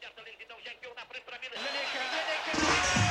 certa lentidão, já enviou na frente para Milan.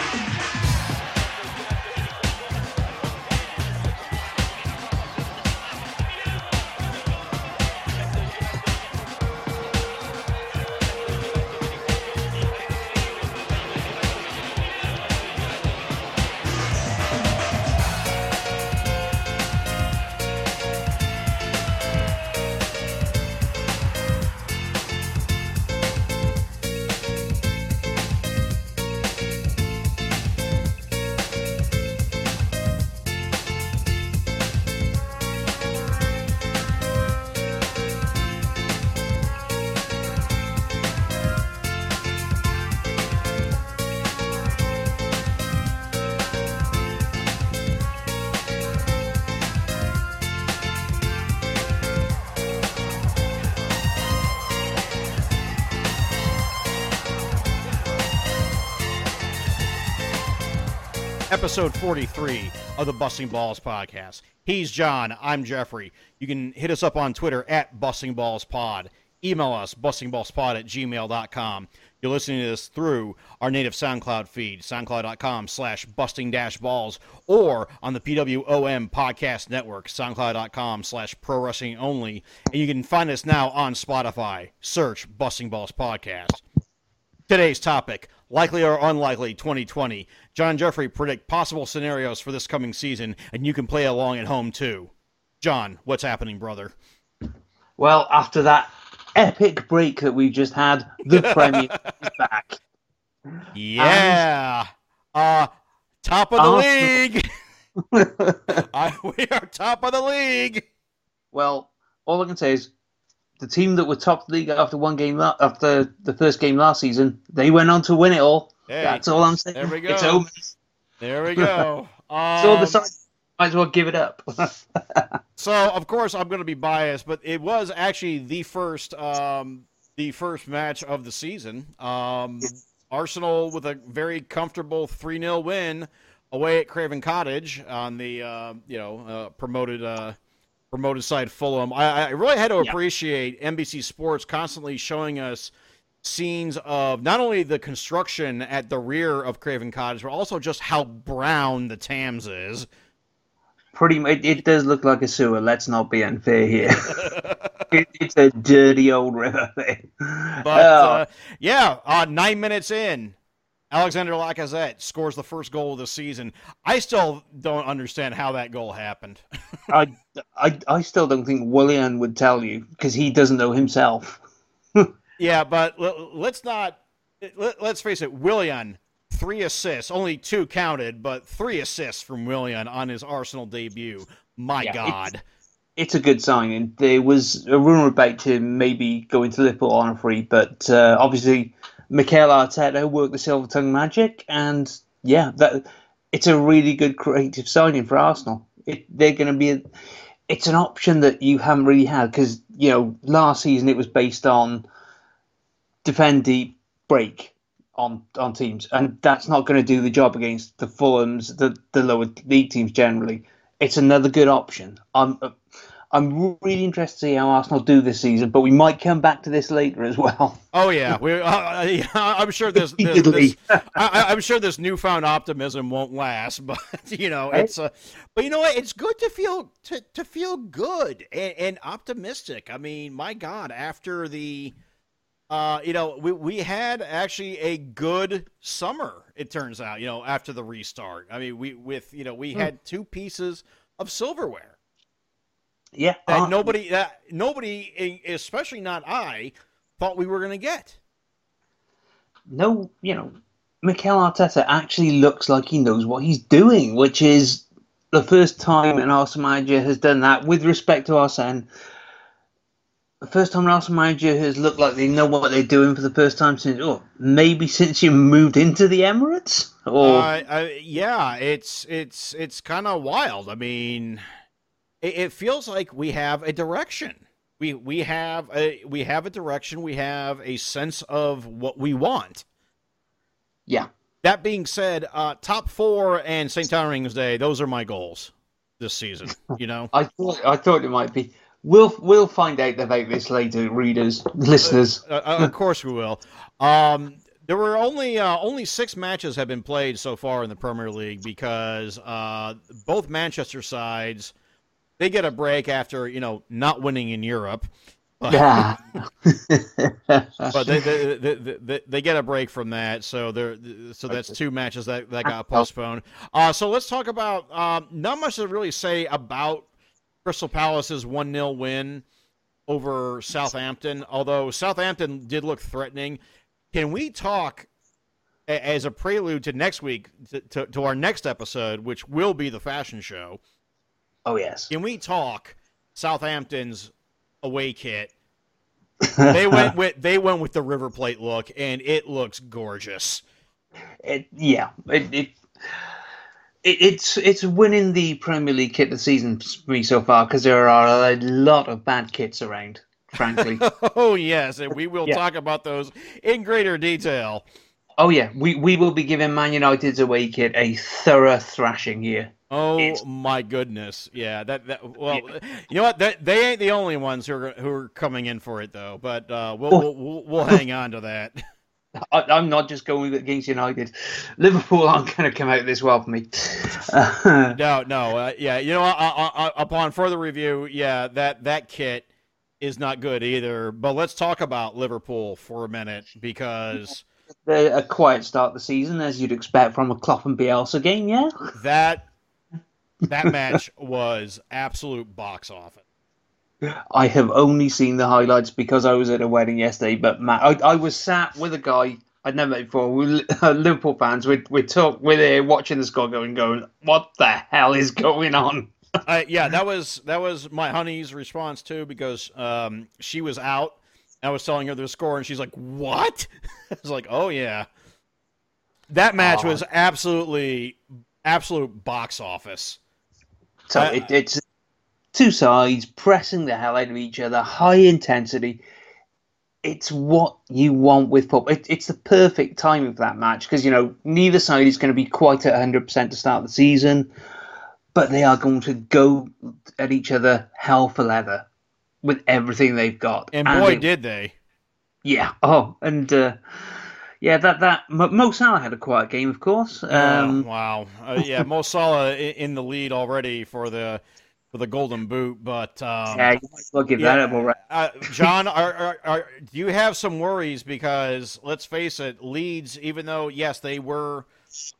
Episode 43 of the Busting Balls podcast. He's Jon. I'm Geoffrey. You can hit us up on Twitter at Busting Balls Pod. Email us, bustingballspod at gmail.com. You're listening to this through our native SoundCloud feed, soundcloud.com slash busting dash balls, or on the PWOM podcast network, soundcloud.com slash pro wrestling only. And you can find us now on Spotify. Search Busting Balls Podcast. Today's topic likely or unlikely 2020. Jon Geoffrey predict possible scenarios for this coming season, and you can play along at home too. Jon, what's happening, brother? Well, after that epic break that we just had, the Premier is back. Yeah. And... Uh top of the league. I, we are top of the league. Well, all I can say is the team that were top of the league after one game after the first game last season, they went on to win it all. Hey, That's all I'm saying. There we go. It's. There we go. Um, so the side might as well give it up. so of course I'm going to be biased, but it was actually the first um, the first match of the season. Um, Arsenal with a very comfortable three 0 win away at Craven Cottage on the uh, you know uh, promoted uh, promoted side Fulham. I, I really had to appreciate NBC Sports constantly showing us scenes of not only the construction at the rear of Craven Cottage, but also just how brown the Thames is. Pretty much, it does look like a sewer. Let's not be unfair here. it, it's a dirty old river thing. But oh. uh, yeah, uh, nine minutes in, Alexander Lacazette scores the first goal of the season. I still don't understand how that goal happened. I, I, I still don't think Willian would tell you because he doesn't know himself. yeah, but let's not. Let's face it, Willian three assists, only two counted, but three assists from Willian on his Arsenal debut. My yeah, God. It's, it's, a good signing. There was a rumour about him maybe going to Liverpool on a free, but uh, obviously Mikel Arteta worked the silver tongue magic, and yeah, that it's a really good creative signing for Arsenal. It, they're going to be, a, it's an option that you haven't really had because you know last season it was based on defend deep, break on on teams, and that's not going to do the job against the Fulhams, the the lower league teams generally. It's another good option. I'm I'm really interested to see how Arsenal do this season, but we might come back to this later as well. Oh yeah, we. Uh, uh I'm sure this. this, this I, am sure this newfound optimism won't last, but you know it's. Uh, but you know what? It's good to feel to, to feel good and, and optimistic. I mean, my God, after the. Uh, you know, we, we had actually a good summer. It turns out, you know, after the restart. I mean, we with you know we hmm. had two pieces of silverware yeah, that uh, nobody, that nobody, especially not I, thought we were going to get. No, you know, Mikel Arteta actually looks like he knows what he's doing, which is the first time an Arsenal manager has done that with respect to Arsene. The first time an Arsenal manager has looked like they know what they're doing for the first time since, oh, maybe since you moved into the Emirates. Or uh, uh, yeah, it's it's it's kind of wild. I mean, it, it feels like we have a direction. We we have a we have a direction. We have a sense of what we want. Yeah. That being said, uh, top four and St. Totteringham's Day, those are my goals this season. You know, I thought I thought it might be We'll we'll find out about this later, readers, listeners. Uh, uh, of course we will. Um, there were only uh, only six matches have been played so far in the Premier League because uh, both Manchester sides they get a break after you know not winning in Europe. But, Yeah. but they, they, they, they, they get a break from that, so there so that's two matches that, that got postponed. Uh, so let's talk about um, not much to really say about Crystal Palace's one 0 win over Southampton. Although Southampton did look threatening, can we talk as a prelude to next week to, to, to our next episode, which will be the fashion show? Oh yes. Can we talk Southampton's away kit? They went with they went with the River Plate look, and it looks gorgeous. It, yeah. It, it it it's it's winning the Premier League kit this season for me so far because there are a lot of bad kits around. Frankly. Oh yes, and we will Yeah. talk about those in greater detail. oh yeah, we we will be giving Man United's away kit a thorough thrashing here. Oh It's- my goodness, yeah. That that well, you know what? That, they ain't the only ones who are who are coming in for it though. But uh, we'll, Oh. we'll we'll we'll hang on to that. I, I'm not just going against United. Liverpool aren't going to come out this well for me. No, no, uh, yeah. You know, uh, uh, upon further review, yeah, that that kit is not good either. But let's talk about Liverpool for a minute because a quiet start to the season, as you'd expect from a Klopp and Bielsa game. Yeah. that that match was absolute box office. I have only seen the highlights because I was at a wedding yesterday. But Matt, I, I was sat with a guy I'd never met before. We were uh, Liverpool fans. We we talk. We're there watching the score going, going. What the hell is going on? Uh, yeah, that was that was my honey's response too because um, she was out. I was telling her the score, and she's like, "What?" I was like, "Oh yeah." That match Oh. was absolutely absolute box office. So Uh, it, it's two sides pressing the hell out of each other, high intensity. It's what you want with football. It, it's the perfect timing for that match because you know neither side is going to be quite at hundred percent to start the season, but they are going to go at each other hell for leather with everything they've got. And boy, it- did they! yeah. Oh, and uh, yeah, that that Mo Salah had a quiet game, of course. Um, oh, wow, uh, yeah, Mo Salah in the lead already for the for the Golden Boot, but um, yeah, you might as well give yeah, that up already. Uh, Jon, are, are, are, do you have some worries? Because let's face it, Leeds, even though yes, they were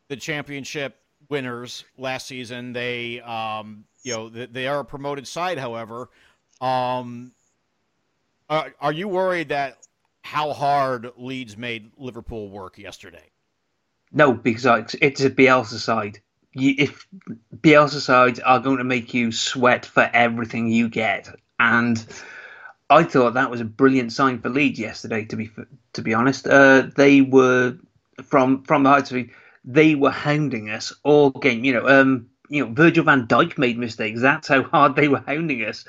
the championship winners last season, they um, you know they, they are a promoted side. However, um, are, are you worried that how hard Leeds made Liverpool work yesterday? No, because it's, a Bielsa side. If Bielsa sides are going to make you sweat for everything you get, and I thought that was a brilliant sign for Leeds yesterday. To be to be honest, uh, they were from from the heights of they were hounding us all game. You know, um, you know, Virgil Van Dijk made mistakes. That's how hard they were hounding us.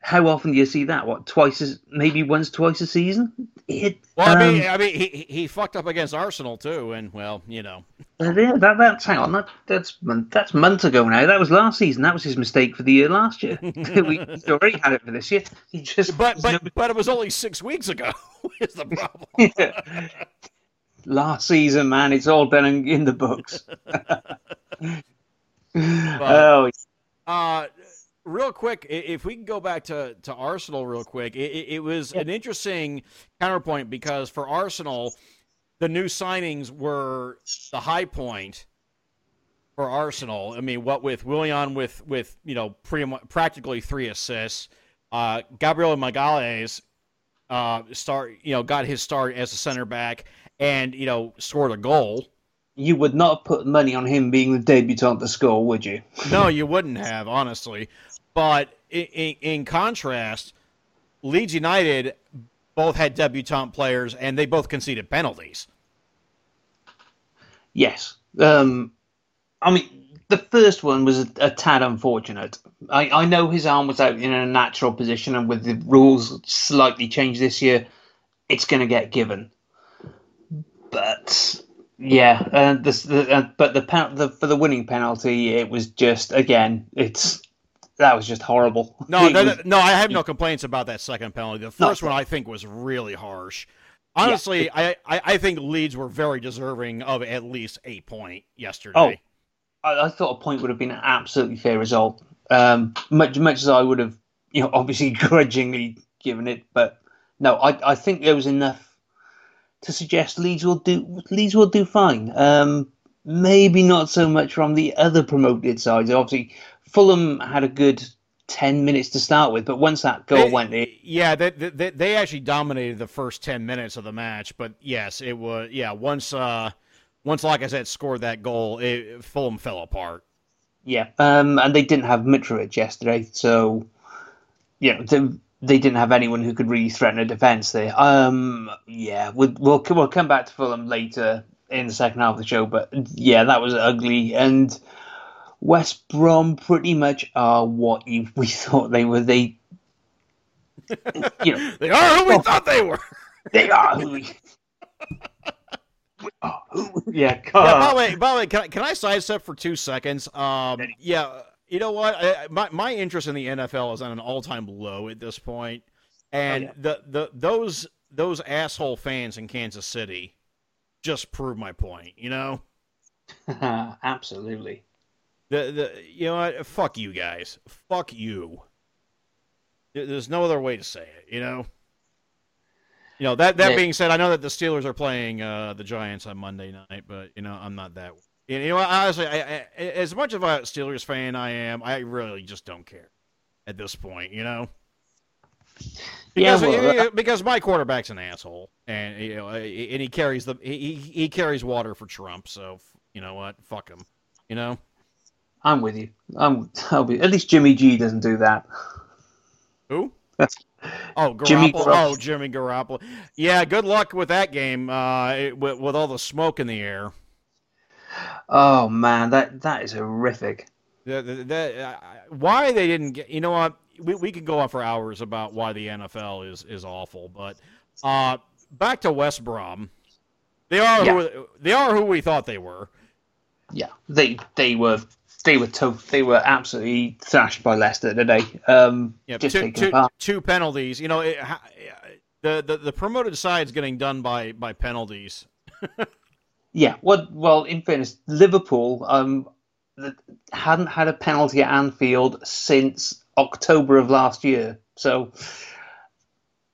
How often do you see that? What twice as maybe once twice a season? It, Well, I mean, um, I mean, he he- fucked up against Arsenal too, and well, you know, Uh, yeah, that, that's hang on. That, that's that's months ago now. That was last season. That was his mistake for the year last year. we already had it for this year. He just but but but it was only six weeks ago. Is the problem? last season, man. It's all done in, in the books. oh, Uh, real quick, if we can go back to, to Arsenal real quick, it, it, was an interesting counterpoint because for Arsenal, the new signings were the high point for Arsenal. I mean, what with Willian with with you know pretty much practically three assists, uh, Gabriel Magalhaes uh, start you know got his start as a center back and you know scored a goal. you would not have put money on him being the debutant to score, would you? No, you wouldn't have, honestly. But in, in, contrast, Leeds United both had debutant players, and they both conceded penalties. Yes. Um, I mean, the first one was a, a tad unfortunate. I, I know his arm was out in a natural position, and with the rules slightly changed this year, it's going to get given. But yeah, uh, this, the, uh, but the, the for the winning penalty, it was just again, it's that was just horrible. No, that, no, I have no complaints about that second penalty. The first no, one I think was really harsh. Honestly, yeah, it, I, I think Leeds were very deserving of at least a point yesterday. Oh, I, I thought a point would have been an absolutely fair result. Um, much much as I would have, you know, obviously grudgingly given it, but no, I, I think there was enough to suggest Leeds will do Leeds will do fine. Um, maybe not so much from the other promoted sides. Obviously, Fulham had a good 10 minutes to start with, but once that goal they, went in. Yeah, they, they, they, actually dominated the first 10 minutes of the match, but yes, it was, yeah, once, uh, once, like I said, scored that goal, it, Fulham fell apart. Yeah, um, and they didn't have Mitrovic yesterday, so, you know, they, they didn't have anyone who could really threaten a defence there. Um, yeah, we'll, we'll, we'll come back to Fulham later in the second half of the show, but yeah, that was ugly, and West Brom pretty much are what you, we thought they were. They, you know, they are who we oh, thought they were. They are who we. oh, yeah, yeah. By the way, by the way, can I, can I sidestep for two seconds? Um, yeah, you know what? I, my my interest in the NFL is on an all time low at this point, and oh, yeah. the the those those asshole fans in Kansas City just prove my point. You know. Absolutely. The the you know what? Fuck you guys. Fuck you. There's no other way to say it. You know. You know that that being said, I know that the Steelers are playing uh, the Giants on Monday night, but you know I'm not that. You know, honestly, I, I, as much of a Steelers fan I am, I really just don't care at this point. You know. Because, yeah, well, uh, because my quarterback's an asshole, and you know, and he carries the he he carries water for Trump. So you know what? Fuck him. You know. I'm with you. I'm. I'll be. At least Jimmy G doesn't do that. Who? oh, Garoppolo. Jimmy Garoppolo. Oh, Jimmy Garoppolo. Yeah, good luck with that game. Uh, with, with all the smoke in the air. Oh man, that that is horrific. The, the, the, uh, why they didn't get? You know what? We we could go on for hours about why the NFL is is awful, but uh, back to West Brom. They are yeah. who they are who we thought they were. Yeah, they they were they were tough. They were absolutely thrashed by Leicester today. Um, yeah, two, two, two, penalties. You know, it, the, the the promoted side's getting done by by penalties. yeah. Well, well, in fairness, Liverpool um, hadn't had a penalty at Anfield since October of last year. So,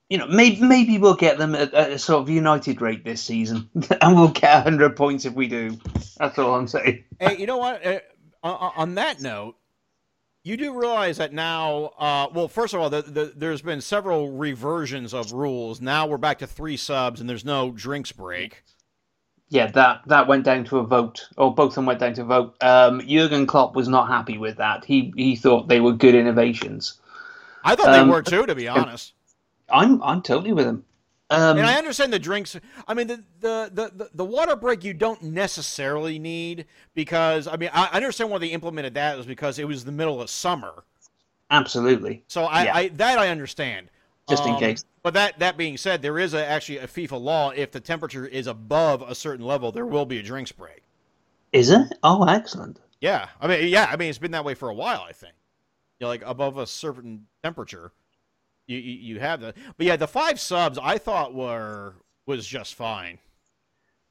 you know, maybe maybe we'll get them at, at a sort of United rate this season, and we'll get hundred points if we do. That's all I'm saying. hey, you know what? Uh, on that note, you do realize that now, uh, well, first of all, the, the, there's been several reversions of rules. Now we're back to three subs, and there's no drinks break. Yeah, that that went down to a vote, or both of them went down to a vote. Um, Jurgen Klopp was not happy with that. He he thought they were good innovations. I thought um, they were too, to be honest. I'm I'm totally with him. Um, and I understand the drinks. I mean, the, the, the, the, water break you don't necessarily need because, I mean, I understand why they implemented that was because it was the middle of summer. Absolutely. So I, yeah. I that I understand. Just um, in case. But that, that being said, there is a, actually a FIFA law. If the temperature is above a certain level, there will be a drinks break. Is it? Oh, excellent. Yeah. I mean, yeah. I mean, it's been that way for a while, I think. You know, like above a certain temperature you, you have the but yeah the five subs I thought were was just fine.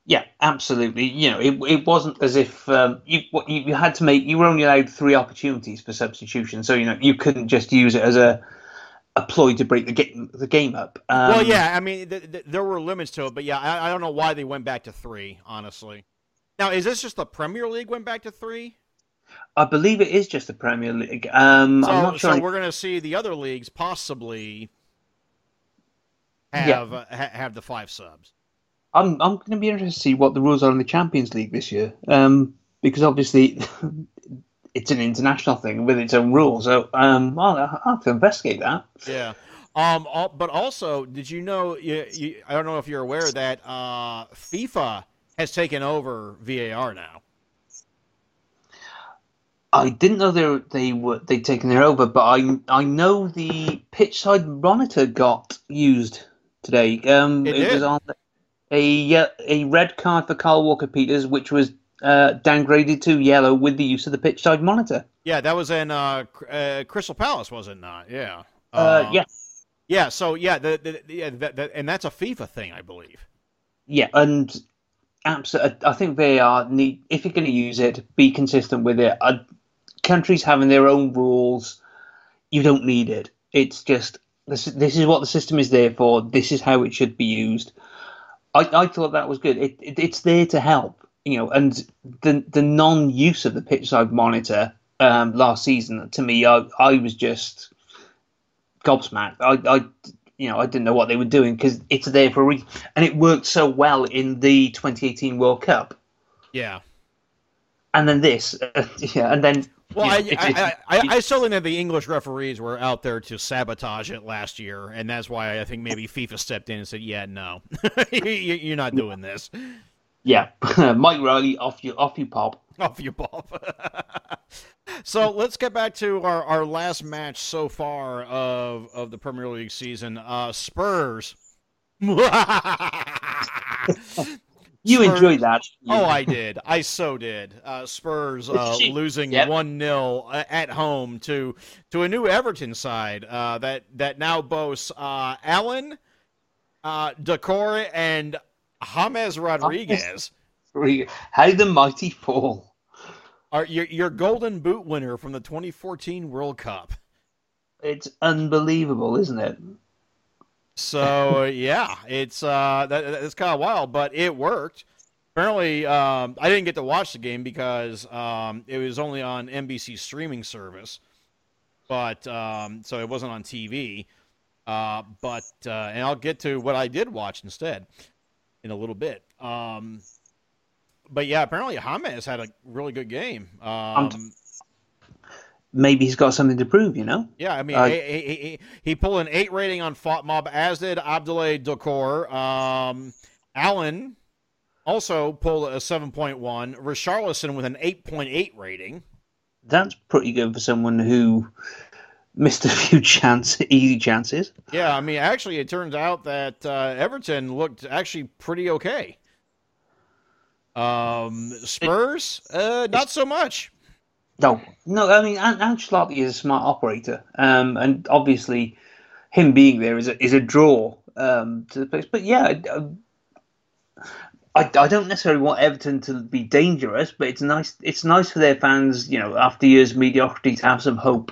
Yeah, absolutely. You know, it, it wasn't as if um, you you had to make you were only allowed three opportunities for substitution, so you know you couldn't just use it as a a ploy to break the game the game up. Um, well, yeah, I mean th- th- there were limits to it, but yeah, I, I don't know why they went back to three. Honestly, now is this just the Premier League went back to three? I believe it is just the Premier League. Um, so, I'm not sure. So we're going to see the other leagues possibly have yeah. uh, have the five subs. I'm I'm going to be interested to see what the rules are in the Champions League this year, um, because obviously it's an international thing with its own rules. So um, I'll, I'll have to investigate that. Yeah. Um, but also, did you know? You, you, I don't know if you're aware that uh, FIFA has taken over VAR now. I didn't know they were, they were they'd taken it over, but I I know the pitch side monitor got used today. Um, it, it was on a a red card for Kyle Walker Peters, which was uh, downgraded to yellow with the use of the pitch side monitor. Yeah, that was in uh, uh, Crystal Palace, was it not? Yeah. Uh, yeah. Yeah. So yeah, the, the, yeah, that, that, and that's a FIFA thing, I believe. Yeah, and absolutely, I think they are need. If you're going to use it, be consistent with it. Uh, countries having their own rules, you don't need it. It's just this. This is what the system is there for. This is how it should be used. I, I thought that was good. It, it, it's there to help, you know. And the the non use of the pitch side monitor um, last season to me, I, I was just gobsmacked. I, I you know I didn't know what they were doing because it's there for a reason, and it worked so well in the 2018 World Cup. Yeah. And then this, uh, yeah, and then well, I, I, I, I, think that the English referees were out there to sabotage it last year, and that's why I think maybe FIFA stepped in and said, "Yeah, no, You- you- you're not doing this. yeah, Mike Riley off you off you pop. Off you pop." so let's get back to our, our last match so far of of the Premier League season. Uh, Spurs. You Spurs- enjoyed that. Oh, I did. I so did. Uh, Spurs uh, losing Yep. one 0 at home to to a new Everton side uh, that that now boasts uh, Allan, uh, Doucoure, and James Rodriguez. How the mighty fall. Are your your Golden Boot winner from the 2014 World Cup? It's unbelievable, isn't it? So yeah, it's uh that, that's kind of wild, but it worked. Apparently, um, I didn't get to watch the game because um, it was only on NBC streaming service, but um, so it wasn't on TV. Uh, but uh, and I'll get to what I did watch instead in a little bit. Um, but yeah, apparently James had a really good game. Um, Maybe he's got something to prove, you know. yeah, I mean, Uh, he, he, he, he pulled an eight rating on FOTMob, as did Abdoulaye Doucoure. Um, Allan also pulled a 7.1. Richarlison with an 8.8 rating. That's pretty good for someone who missed a few chance, easy chances. Yeah, I mean, actually, it turns out that uh, Everton looked actually pretty okay. Um, Spurs, uh, not so much. No, no. I mean, An- Ancelotti is a smart operator, um, and obviously, him being there is a is a draw um, to the place. But yeah, uh, I, I don't necessarily want Everton to be dangerous, but it's nice. It's nice for their fans, you know, after years of mediocrity, to have some hope.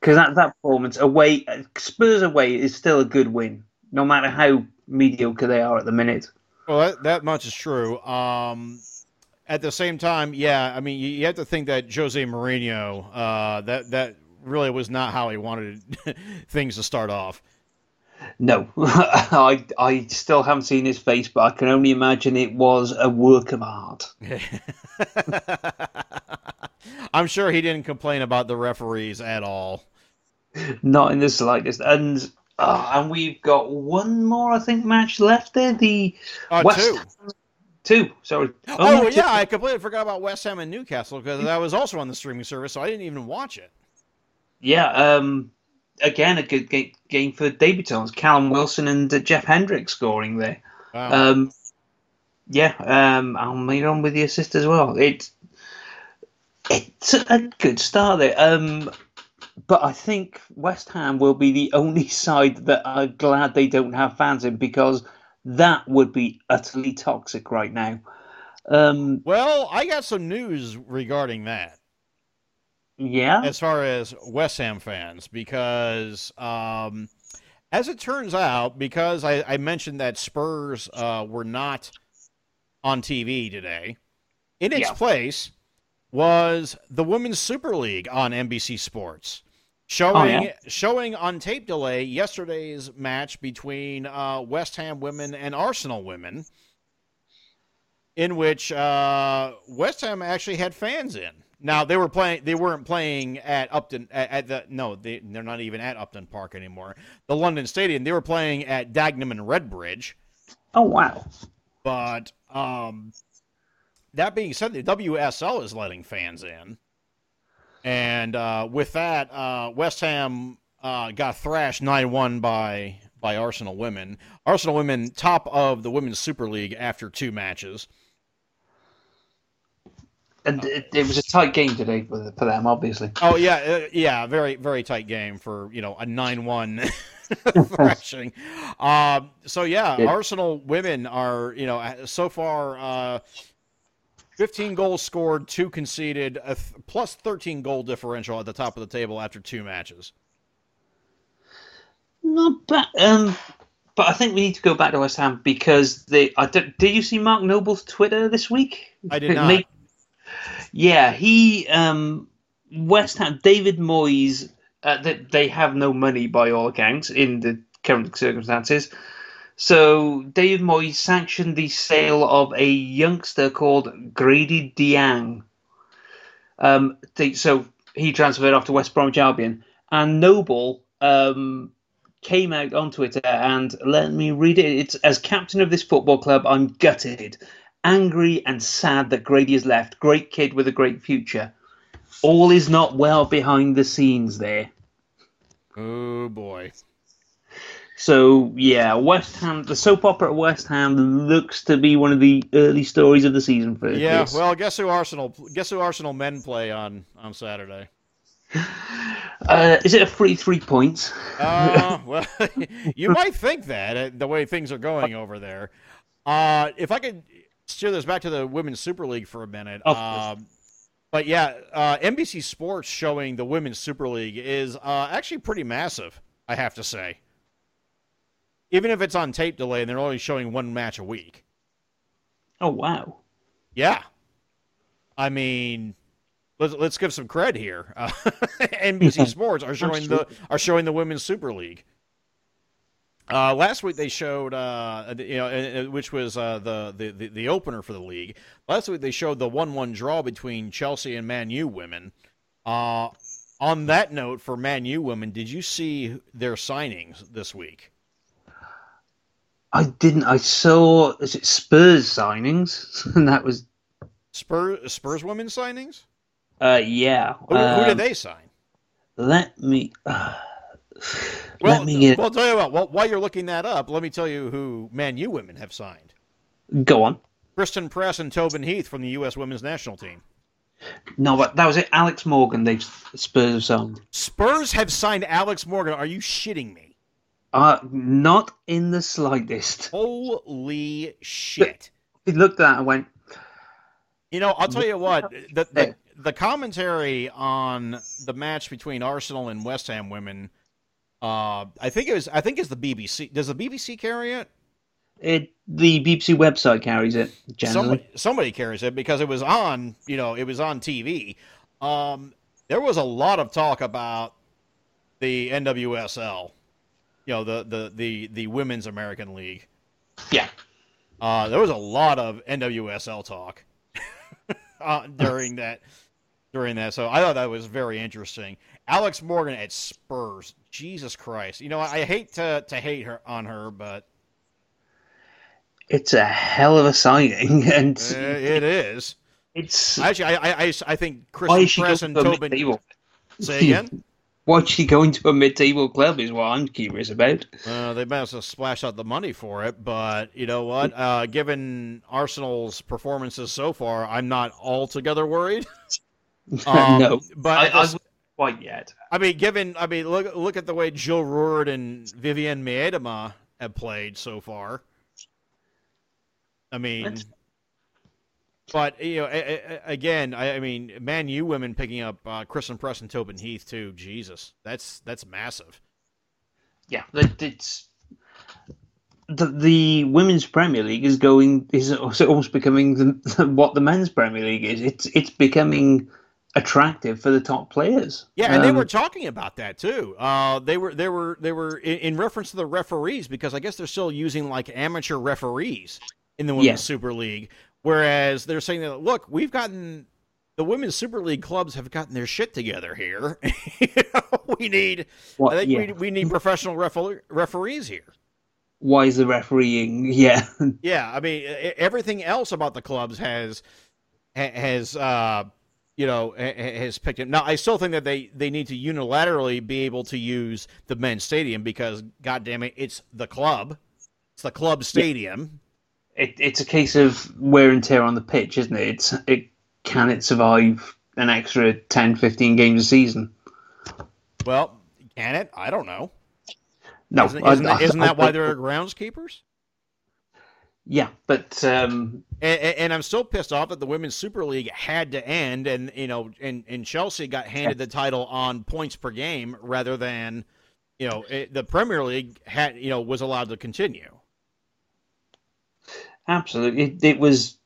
Because that that performance away, Spurs away, is still a good win, no matter how mediocre they are at the minute. Well, that, that much is true. Um, at the same time, yeah, I mean, you, you have to think that Jose Mourinho, uh, that that really was not how he wanted things to start off. No, I I still haven't seen his face, but I can only imagine it was a work of art. I'm sure he didn't complain about the referees at all. Not in the slightest. And uh, and we've got one more, I think, match left there. The Uh, West two. Ham- two. Sorry. Oh, yeah, I completely forgot about West Ham and Newcastle because that was also on the streaming service, so I didn't even watch it. Yeah. Um. Again, a good ga- game for debutants. Callum Wilson and uh, Jeff Hendrick scoring there. Wow. Um. Yeah. Um. Almiron with the assist as well. It's it's a good start there. Um. But I think West Ham will be the only side that are glad they don't have fans in because that would be utterly toxic right now. Um, well, I got some news regarding that. yeah, as far as West Ham fans because, um, as it turns out, because I, I mentioned that Spurs uh, were not on TV today, in its Yeah. place was the Women's Super League on NBC Sports. Showing yeah? showing on tape delay yesterday's match between uh, West Ham women and Arsenal women, in which uh, West Ham actually had fans in. Now they were playing. They weren't playing at Upton at, at the no. They they're not even at Upton Park anymore. The London Stadium. They were playing at Dagenham and Redbridge. Oh wow. But um, that being said, the WSL is letting fans in, and uh, with that, uh, West Ham uh, got thrashed nine one by by Arsenal women. Arsenal women top of the women's Super League after two matches. and it, it, was a tight game today for, for them, obviously. Oh yeah, uh, yeah, very very tight game for you know a nine-one thrashing. Um, so yeah, yeah, Arsenal women are you know so far. Uh, 15 goals scored, two conceded, th- plus 13 goal differential at the top of the table after two matches. Not bad. Um, but I think we need to go back to West Ham because they. I did, did you see Mark Noble's Twitter this week? I did not. yeah, he um, West Ham. David Moyes. Uh, they, they have no money by all accounts in the current circumstances. So David Moyes sanctioned the sale of a youngster called Grady Diangana. Um, so he transferred off to West Bromwich Albion, and Noble um, came out on Twitter and let me read it. It's as captain of this football club, I'm gutted, angry and sad that Grady has left. Great kid with a great future. All is not well behind the scenes there. Oh boy. So yeah, West Ham, the soap opera at West Ham looks to be one of the early stories of the season for Yeah, this. well, guess who Arsenal? Guess who Arsenal men play on on Saturday? Uh, is it a free three points? uh, well, you might think that uh, the way things are going over there. Uh, if I could steer this back to the Women's Super League for a minute. Um, but yeah, uh, NBC Sports showing the Women's Super League is uh, actually pretty massive, I have to say. Even if it's on tape delay and they're only showing one match a week. Oh, wow. Yeah. I mean, let's let's give some cred here. Uh, NBC Sports are showing the are showing the women's Super League. Uh, last week they showed, uh, you know, which was uh, the, the, the opener for the league. Last week they showed the one-one draw between Chelsea and Man U women. Uh, on that note, for Man U women, did you see their signings this week? I didn't. I saw is it Spurs signings, and that was Spurs Spurs women signings. Uh, yeah. Who, um, who did they sign? Let me. Uh, well, let me get... well, tell you what. Well, while you're looking that up, let me tell you who Man U women have signed. Go on. Christen Press and Tobin Heath from the U.S. Women's National Team. No, but that was it. Alex Morgan. They Spurs have signed. Spurs have signed Alex Morgan. Are you shitting me? Uh, not in the slightest. Holy shit! He looked at that and went. You know, I'll tell you what. The, the, the commentary on the match between Arsenal and West Ham women, uh, I think it was. I think it's the BBC. Does the BBC carry it? It the BBC website carries it. Generally, somebody, somebody carries it because it was on. You know, it was on TV. Um, there was a lot of talk about the NWSL. You know, the the the the Women's American League. Yeah. Uh, there was a lot of NWSL talk uh, during that during that. So I thought that was very interesting. Alex Morgan at Spurs. Jesus Christ. You know, I hate to, to hate her on her, but it's a hell of a signing, and uh, it is. It's actually I I I think Chris Press and Tobin. Say again. Why's she going to a mid-table club? Is what I'm curious about. Uh, they must have splash out the money for it, but you know what? Uh, given Arsenal's performances so far, I'm not altogether worried. Um, no, but I, quite yet. I mean, given I mean, look look at the way Jill Roord and Vivianne Miedema have played so far. I mean, but you know, again, I, mean, Man U women picking up uh, Christen Press and Tobin Heath too. Jesus, that's that's massive. Yeah, it's the, the women's Premier League is going is almost becoming the, what the men's Premier League is. It's it's becoming attractive for the top players. Yeah, and um, they were talking about that too. Uh, they were they were they were in, in, reference to the referees because I guess they're still using like amateur referees in the women's yeah. Super League, whereas they're saying that look, we've gotten the women's Super League clubs have gotten their shit together here. we need well, I think yeah. we, we need professional refer- referees here. Why is the refereeing? Yeah, yeah. I mean, everything else about the clubs has has uh, you know, has picked it. Now, I still think that they, they need to unilaterally be able to use the men's stadium because, goddamn it, it's the club. It's the club stadium. It, it's a case of wear and tear on the pitch, isn't it? It's, it can it survive an extra 10, 15 games a season? Well, can it? I don't know. No, isn't, isn't, I, isn't I, that why there are groundskeepers? Yeah, but um, and, and, I'm still pissed off that the women's Super League had to end, and you know, and, and Chelsea got handed the title on points per game rather than, you know, it, the Premier League had you know was allowed to continue. Absolutely, it, it was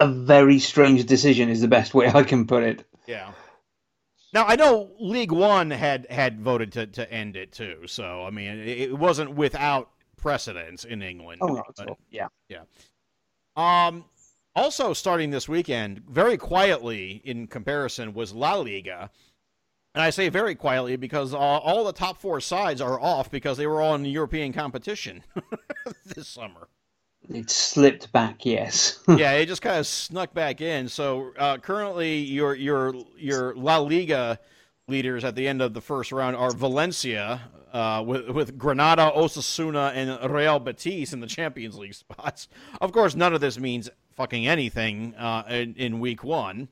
a very strange decision. Is the best way I can put it. Yeah. Now I know League One had had voted to, to end it too, so I mean it, it wasn't without precedence in England. Oh, no, but, yeah, yeah. Um, also starting this weekend, very quietly in comparison, was La Liga. And I say very quietly because uh, all the top four sides are off because they were all in European competition this summer. It slipped back, yes. yeah, it just kind of snuck back in. So uh, currently, your your your La Liga leaders at the end of the first round are Valencia uh, with with Granada, Osasuna, and Real Betis in the Champions League spots. Of course, none of this means fucking anything uh, in, in, week one.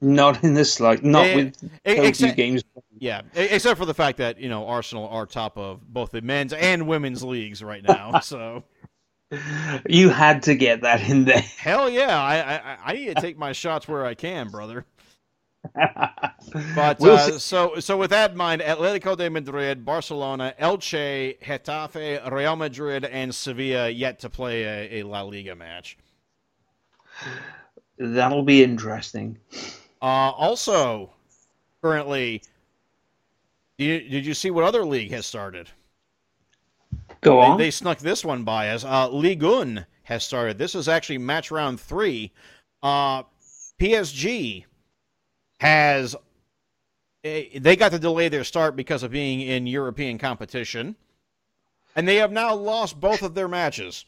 Not in this like not it, with except, games. Yeah, except for the fact that you know Arsenal are top of both the men's and women's leagues right now. so. You had to get that in there. Hell yeah! I, I I need to take my shots where I can, brother. but we'll uh, so so with that in mind, Atletico de Madrid, Barcelona, Elche, Getafe, Real Madrid, and Sevilla yet to play a, a La Liga match. That'll be interesting. Uh, also, currently, did you, did you see what other league has started? Go on. They, they snuck this one by us. Uh, Ligue 1 has started. This is actually match round three. Uh, PSG has eh, they got to delay their start because of being in European competition, and they have now lost both of their matches.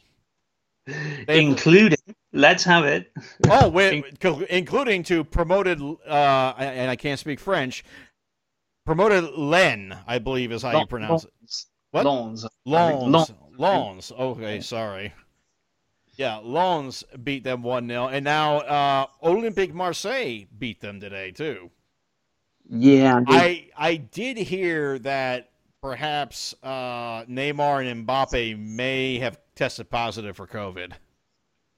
They've, including, let's have it. oh, wait, including to promoted, uh, and I can't speak French. Promoted Len, I believe is how you pronounce it. What? Lons. Lons. Lons. Okay, sorry. Yeah, Lons beat them 1 0. And now uh, Olympique Marseille beat them today, too. Yeah. I, I did hear that perhaps uh, Neymar and Mbappe may have tested positive for COVID.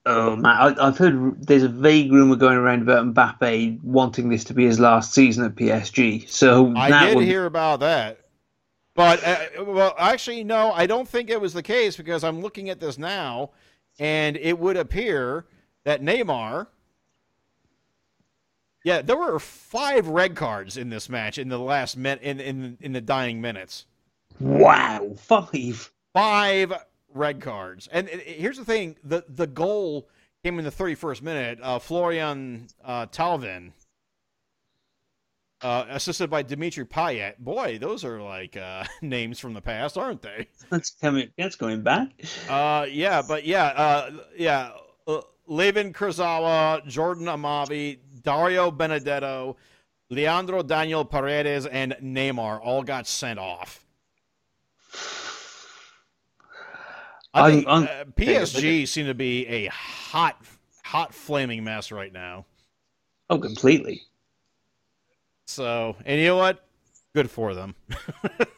Oh man, I, have heard there's a vague rumor going around about Mbappe wanting this to be his last season at PSG. So I did would... hear about that, but uh, well, actually, no, I don't think it was the case because I'm looking at this now, and it would appear that Neymar. Yeah, there were five red cards in this match in the last minute in, in in the dying minutes. Wow, five. Five red cards. And here's the thing: the the goal came in the 31st minute. Uh, Florian uh, Thauvin, uh, assisted by Dimitri Payet. Boy, those are like uh, names from the past, aren't they? That's coming. That's going back. Uh, yeah, but yeah, uh, yeah. Uh, Layvin Kurzawa, Jordan Amavi, Dario Benedetto, Leandro Daniel Paredes, and Neymar all got sent off. I think uh, PSG seem to be a hot, hot flaming mess right now. Oh, completely. So, and you know what? Good for them.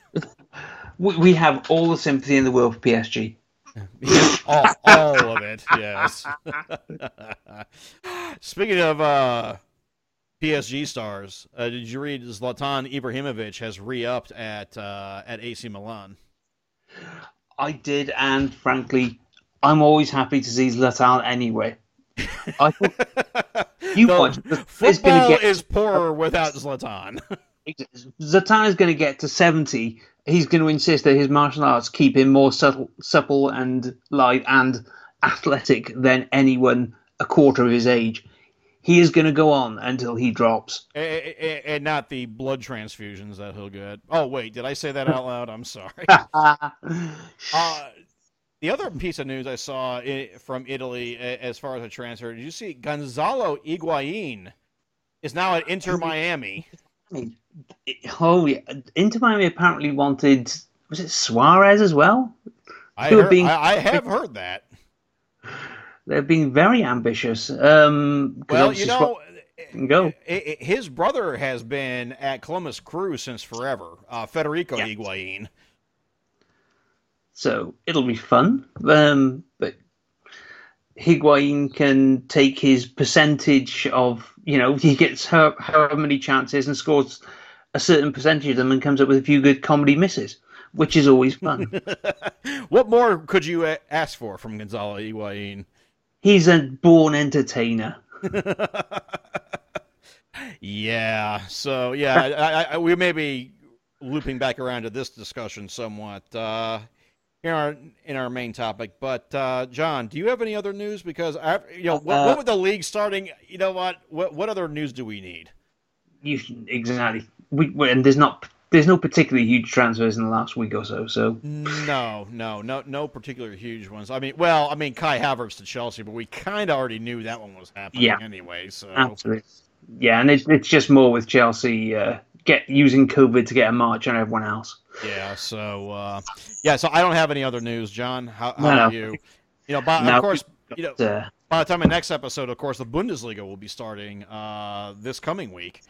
we have all the sympathy in the world for PSG. all, all of it, yes. Speaking of uh, PSG stars, uh, did you read Zlatan Ibrahimovic has re-upped at uh, at AC Milan? I did, and frankly, I'm always happy to see Zlatan anyway. I thought you watch football get, is poorer without Zlatan. Zlatan is going to get to 70. He's going to insist that his martial arts keep him more subtle, supple and light and athletic than anyone a quarter of his age. He is going to go on until he drops. And, and not the blood transfusions that he'll get. Oh, wait, did I say that out loud? I'm sorry. uh, the other piece of news I saw from Italy as far as a transfer, did you see Gonzalo Higuain is now at Inter Miami? Oh, yeah. Inter Miami apparently wanted, was it Suarez as well? I, heard, being, I, I have heard that. They're being very ambitious. Um, well, you know, go. His brother has been at Columbus Crew since forever, uh, Federico yeah. Higuain. So it'll be fun. Um, but Higuain can take his percentage of, you know, he gets her, however many chances and scores a certain percentage of them and comes up with a few good comedy misses, which is always fun. what more could you ask for from Gonzalo Higuain? He's a born entertainer. yeah. So yeah, I, I, we may be looping back around to this discussion somewhat uh, in our in our main topic. But uh, Jon, do you have any other news? Because I, you know, what, uh, what, with the league starting, you know what? What what other news do we need? You exactly. We, and there's not there's no particularly huge transfers in the last week or so. So no, no, no, no particular huge ones. I mean, well, I mean Kai Havertz to Chelsea, but we kind of already knew that one was happening yeah. anyway. So absolutely, yeah, and it's it's just more with Chelsea uh, get using COVID to get a march on everyone else. Yeah. So uh, yeah. So I don't have any other news, Jon. How, how no, are you? You know, but no, of course, you know, uh, by the time the next episode, of course, the Bundesliga will be starting uh, this coming week.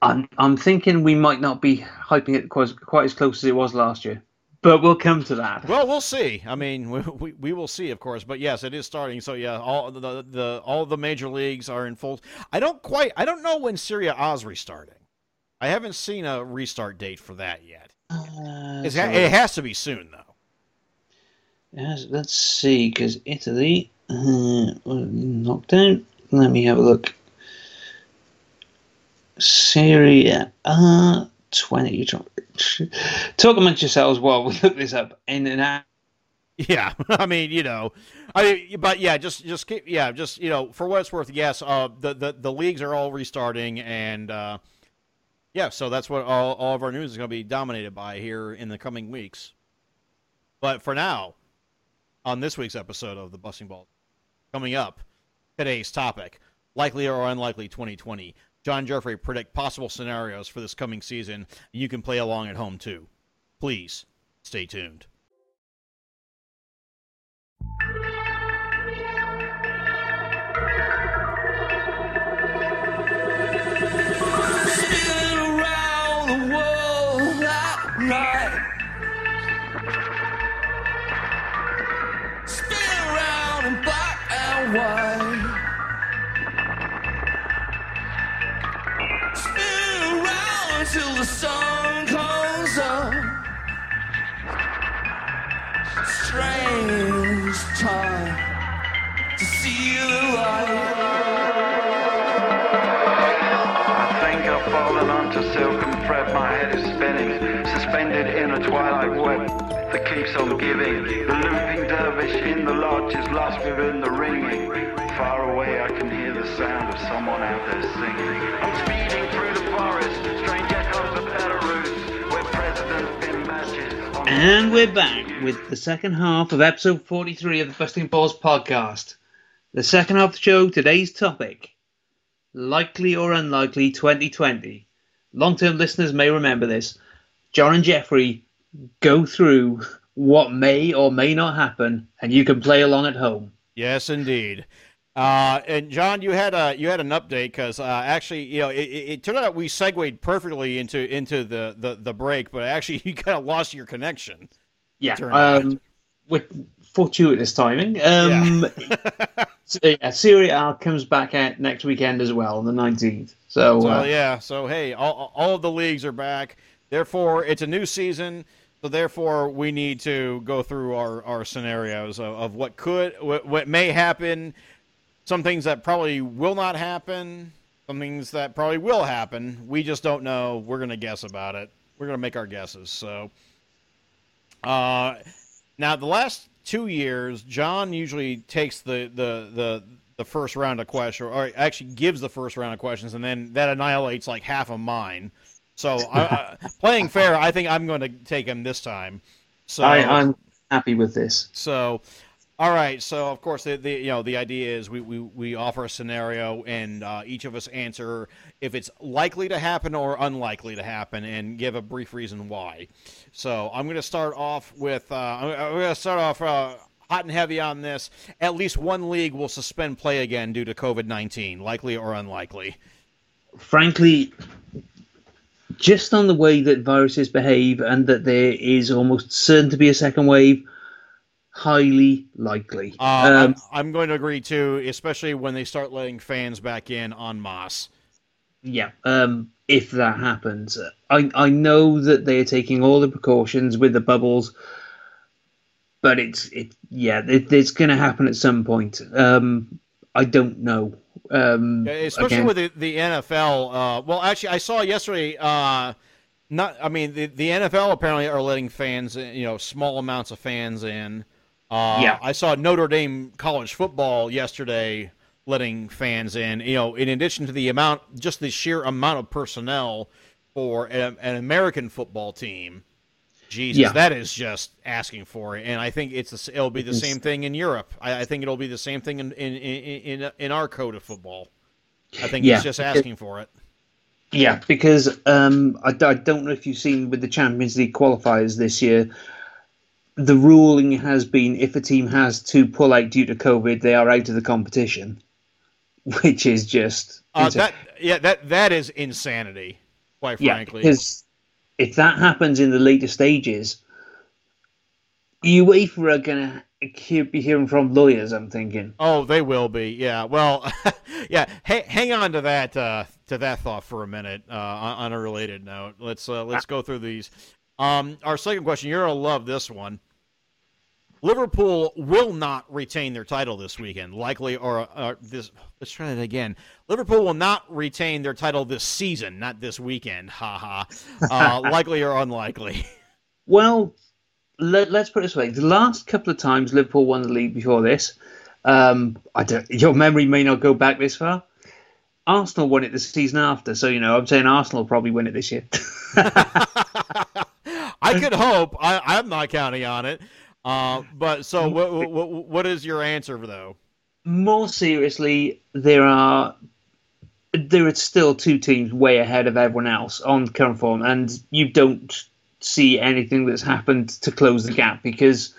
I'm I'm thinking we might not be hyping it quite, quite as close as it was last year, but we'll come to that. Well, we'll see. I mean, we, we, we will see, of course. But yes, it is starting. So yeah, all the the all the major leagues are in full. I don't quite. I don't know when Serie A is restarting. I haven't seen a restart date for that yet. Uh, it has to be soon, though. Yes, let's see, because Italy uh, knocked out. Let me have a look. Serie uh, 20. Talk amongst yourselves while we look this up in and out. Yeah, I mean, you know, I but yeah, just just keep yeah, just you know, for what it's worth, yes, uh, the the, the leagues are all restarting, and uh, yeah, so that's what all, all of our news is going to be dominated by here in the coming weeks. But for now, on this week's episode of the Busting Ball, coming up, today's topic: likely or unlikely 2020. Jon Geoffrey predict possible scenarios for this coming season. You can play along at home too. Please stay tuned. Sun comes up. Strange time to see the light. I think I've fallen onto silk and thread. My head is spinning, suspended in a twilight web that keeps on giving. The looping dervish in the lodge is lost within the ringing. Far away, I can hear the sound of someone out there singing. I'm and we're back with the second half of episode 43 of the Busting Balls podcast. The second half of the show, today's topic likely or unlikely 2020. Long term listeners may remember this. Jon and Geoffrey go through what may or may not happen, and you can play along at home. Yes, indeed. Uh, and Jon, you had a you had an update because uh, actually, you know, it, it, turned out we segued perfectly into into the, the, the break, but actually, you kind of lost your connection. Yeah, um, with fortuitous timing. Um, yeah. so, yeah, Serie A comes back out next weekend as well on the nineteenth. So, so uh, yeah, so hey, all all of the leagues are back. Therefore, it's a new season. So therefore, we need to go through our, our scenarios of, of what could, what, what may happen, some things that probably will not happen, some things that probably will happen. We just don't know. We're going to guess about it. We're going to make our guesses. So, uh, now the last two years, Jon usually takes the the the the first round of questions, or actually gives the first round of questions, and then that annihilates like half of mine. So, uh, playing fair, I think I'm going to take him this time. So I, I'm happy with this. So, all right. So of course, the, the you know the idea is we, we, we offer a scenario and uh, each of us answer if it's likely to happen or unlikely to happen and give a brief reason why. So I'm going to start off with uh, I'm, going to start off uh, hot and heavy on this. At least one league will suspend play again due to COVID nineteen, likely or unlikely. Frankly, just on the way that viruses behave and that there is almost certain to be a second wave, highly likely. Uh, um, I'm, going to agree too, especially when they start letting fans back in on Moss. Yeah, um, if that happens, I I know that they are taking all the precautions with the bubbles, but it's it yeah it, it's going to happen at some point. Um, I don't know. Um, Especially again. with the, the NFL. Uh, well, actually, I saw yesterday. Uh, not, I mean, the, the NFL apparently are letting fans, you know, small amounts of fans in. Uh, yeah. I saw Notre Dame college football yesterday letting fans in. You know, in addition to the amount, just the sheer amount of personnel for a, an American football team. Jesus, yeah. that is just asking for it, and I think it's it'll be the same thing in Europe. I, I think it'll be the same thing in in in, in, in our code of football. I think yeah, it's just asking for it. Yeah, because um, I, I don't know if you've seen with the Champions League qualifiers this year, the ruling has been if a team has to pull out due to COVID, they are out of the competition, which is just uh, that. Yeah, that that is insanity. Quite frankly, yeah, because if that happens in the later stages, UEFA are going to be hearing from lawyers. I'm thinking. Oh, they will be. Yeah. Well, yeah. H- hang on to that uh, to that thought for a minute. Uh, on a related note, let's uh, let's go through these. Um, our second question. You're gonna love this one. Liverpool will not retain their title this weekend, likely or, or this. Let's try that again. Liverpool will not retain their title this season, not this weekend. Ha ha. Uh, likely or unlikely. Well, let, us put it this way: the last couple of times Liverpool won the league before this, um, I don't. Your memory may not go back this far. Arsenal won it the season after, so you know I'm saying Arsenal will probably win it this year. I could hope. I, I'm not counting on it. Uh, but so, what, what, what is your answer though? More seriously, there are there are still two teams way ahead of everyone else on current form, and you don't see anything that's happened to close the gap because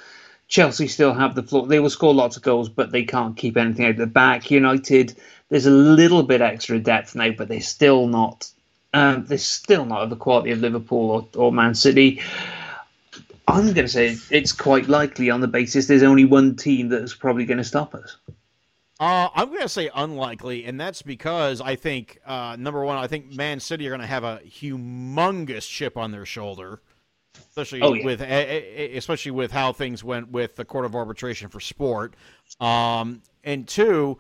Chelsea still have the floor. They will score lots of goals, but they can't keep anything out of the back. United, there's a little bit extra depth now, but they're still not. Um, they're still not of the quality of Liverpool or, or Man City. I'm going to say it's quite likely on the basis there's only one team that's probably going to stop us. Uh, I'm going to say unlikely, and that's because I think uh, number one, I think Man City are going to have a humongous chip on their shoulder, especially oh, yeah. with especially with how things went with the Court of Arbitration for Sport. Um, and two,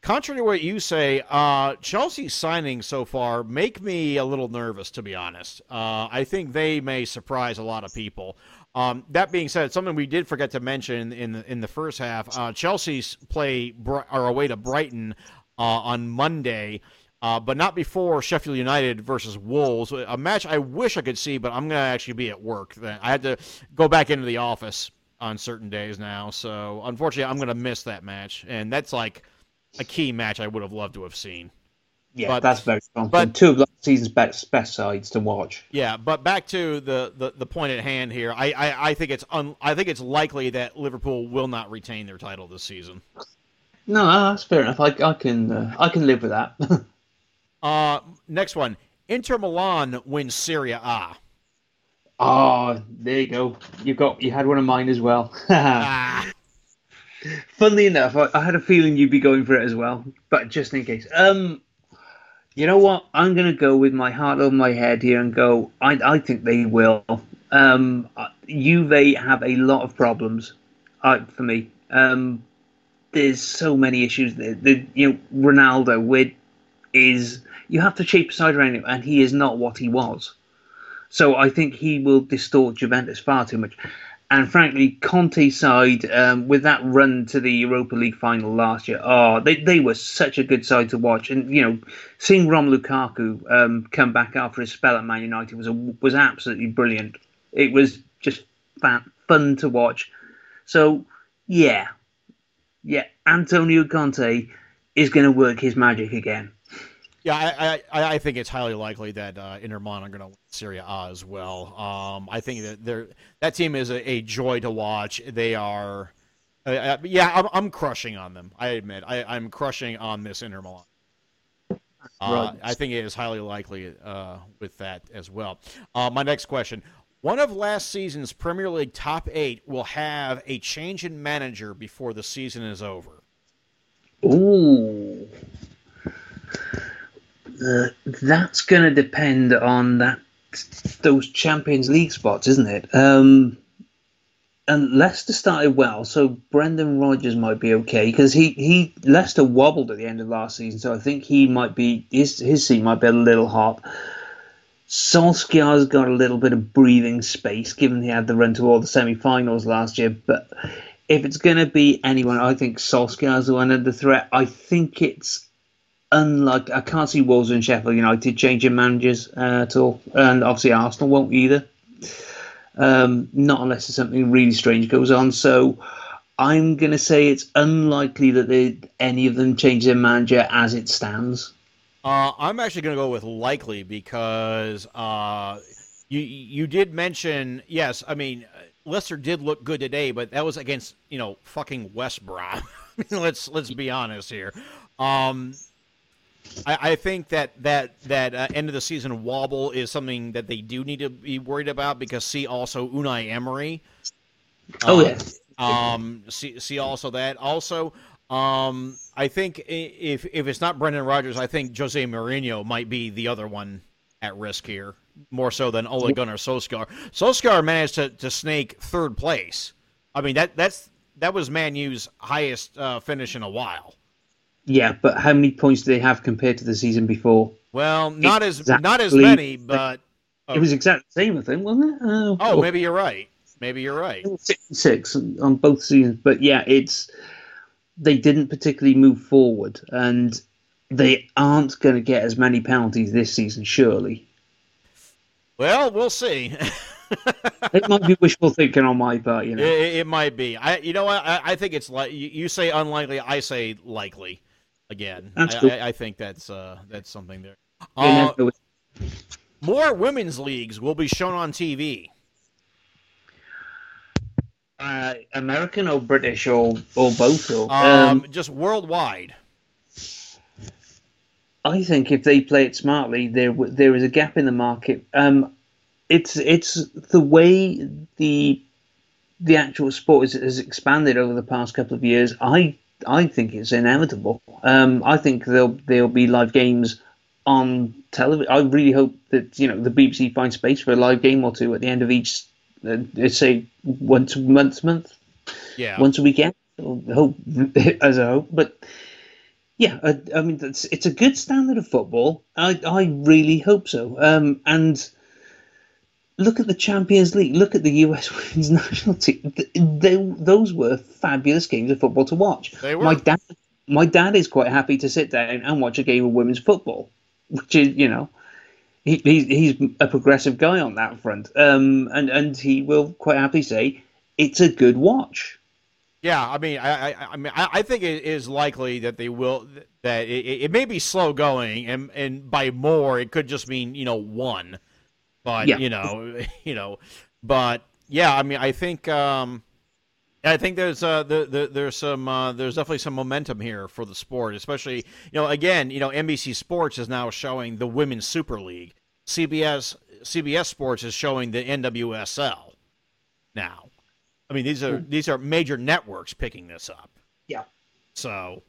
contrary to what you say, uh, Chelsea's signing so far make me a little nervous, to be honest. Uh, I think they may surprise a lot of people. Um, that being said, something we did forget to mention in the, in the first half, uh, Chelsea's play are away to Brighton uh, on Monday, uh, but not before Sheffield United versus Wolves, a match I wish I could see, but I'm to actually be at work. I had to go back into the office on certain days now, so unfortunately, I'm to miss that match, and that's like a key match I would have loved to have seen. Yeah, but, that's very strong. But two of last season's best best sides to watch. Yeah, but back to the, the, the point at hand here. I, I, I think it's un, I think it's likely that Liverpool will not retain their title this season. No, that's fair enough. I, I can uh, I can live with that. uh, next one. Inter Milan wins Serie A. Oh, there you go. You got you had one of mine as well. ah. Funnily enough, I, I, had a feeling you'd be going for it as well, but just in case. Um, you know what? I'm going to go with my heart on my head here and go. I, I think they will. Um, Juve have a lot of problems uh, for me. Um, there's so many issues. The, the you know Ronaldo with is you have to shape side around him, and he is not what he was. So I think he will distort Juventus far too much. And frankly, Conte's side, um, with that run to the Europa League final last year, oh, they, they were such a good side to watch. And, you know, seeing Rom Lukaku um, come back after his spell at Man United was, a, was absolutely brilliant. It was just fun, fun to watch. So, yeah, yeah, Antonio Conte is going to work his magic again. Yeah, I, I, I think it's highly likely that uh, Inter Milan are going to win Serie A as well. Um, I think that they're that team is a, a, joy to watch. They are Uh, yeah, I'm, I'm crushing on them. I admit, I, I'm crushing on this Inter Milan. Uh, I think it is highly likely uh, with that as well. Uh, my next question: One of last season's Premier League top eight will have a change in manager before the season is over. Ooh. Uh, that's going to depend on that those Champions League spots, isn't it? Um, and Leicester started well, so Brendan Rodgers might be okay because he, he Leicester wobbled at the end of last season, so I think he might be his his seat might be a little hot. Solskjaer's got a little bit of breathing space, given he had the run to all the semi-finals last year. But if it's going to be anyone, I think Solskjaer's the one under threat. I think it's unlike I can't see Wolves and Sheffield United changing managers uh, at all, and obviously Arsenal won't either. Um, not unless something really strange goes on. So I'm going to say it's unlikely that they, any of them change their manager as it stands. Uh, I'm actually going to go with likely because uh, you you did mention yes. I mean, Leicester did look good today, but that was against you know fucking West Brom. let's let's be honest here. Um, I, I think that that that uh, end of the season wobble is something that they do need to be worried about because see also Unai Emery. Oh Uh, yes, um, see, see also that. Also, um, I think if if it's not Brendan Rodgers, I think Jose Mourinho might be the other one at risk here, more so than Ole Gunnar Solskjaer. Solskjaer managed to, to snake third place. I mean that that's that was Man U's highest uh, finish in a while. Yeah. But how many points do they have compared to the season before? Well, not as not as many, but It was exactly the same, I think, wasn't it? Uh, oh, maybe you're right. Maybe you're right. six on both seasons. But yeah, it's they didn't particularly move forward, and they aren't going to get as many penalties this season, surely. Well, we'll see. It might be wishful thinking on my part, you know. It, it might be. I, you know what? I, I think it's like you, you say unlikely. I say likely. Again, That's I, cool. I, I think that's uh, that's something there. Uh, more women's leagues will be shown on TV. uh, American or British or or both. Or, Um, um, just worldwide. I think if they play it smartly, there there is a gap in the market. Um, it's it's the way the the actual sport has, has expanded over the past couple of years. I I think it's inevitable. Um, I think there'll there'll be live games on television. I really hope that you know the BBC finds space for a live game or two at the end of each. Uh, let's say once a month, Yeah. once a weekend. I hope as a hope, but yeah, I, I mean it's, it's a good standard of football. I I really hope so. Um, and look at the Champions League. Look at the US Women's National Team. Th- They, those were fabulous games of football to watch. They were. My dad, my dad is quite happy to sit down and watch a game of women's football, which is you know. He, he's he's a progressive guy on that front, um, and and he will quite happily say it's a good watch. Yeah, I mean, I, I, I mean, I I think it is likely that they will. That it, it may be slow going, and and by more, it could just mean you know one, but Yeah. you know, you know, but yeah, I mean, I think, um, I think there's uh, the, the, there's some, uh, there's definitely some momentum here for the sport, especially you know, again, you know, NBC Sports is now showing the Women's Super League, CBS CBS Sports is showing the NWSL now. I mean, these are these are major networks picking this up. Yeah. So,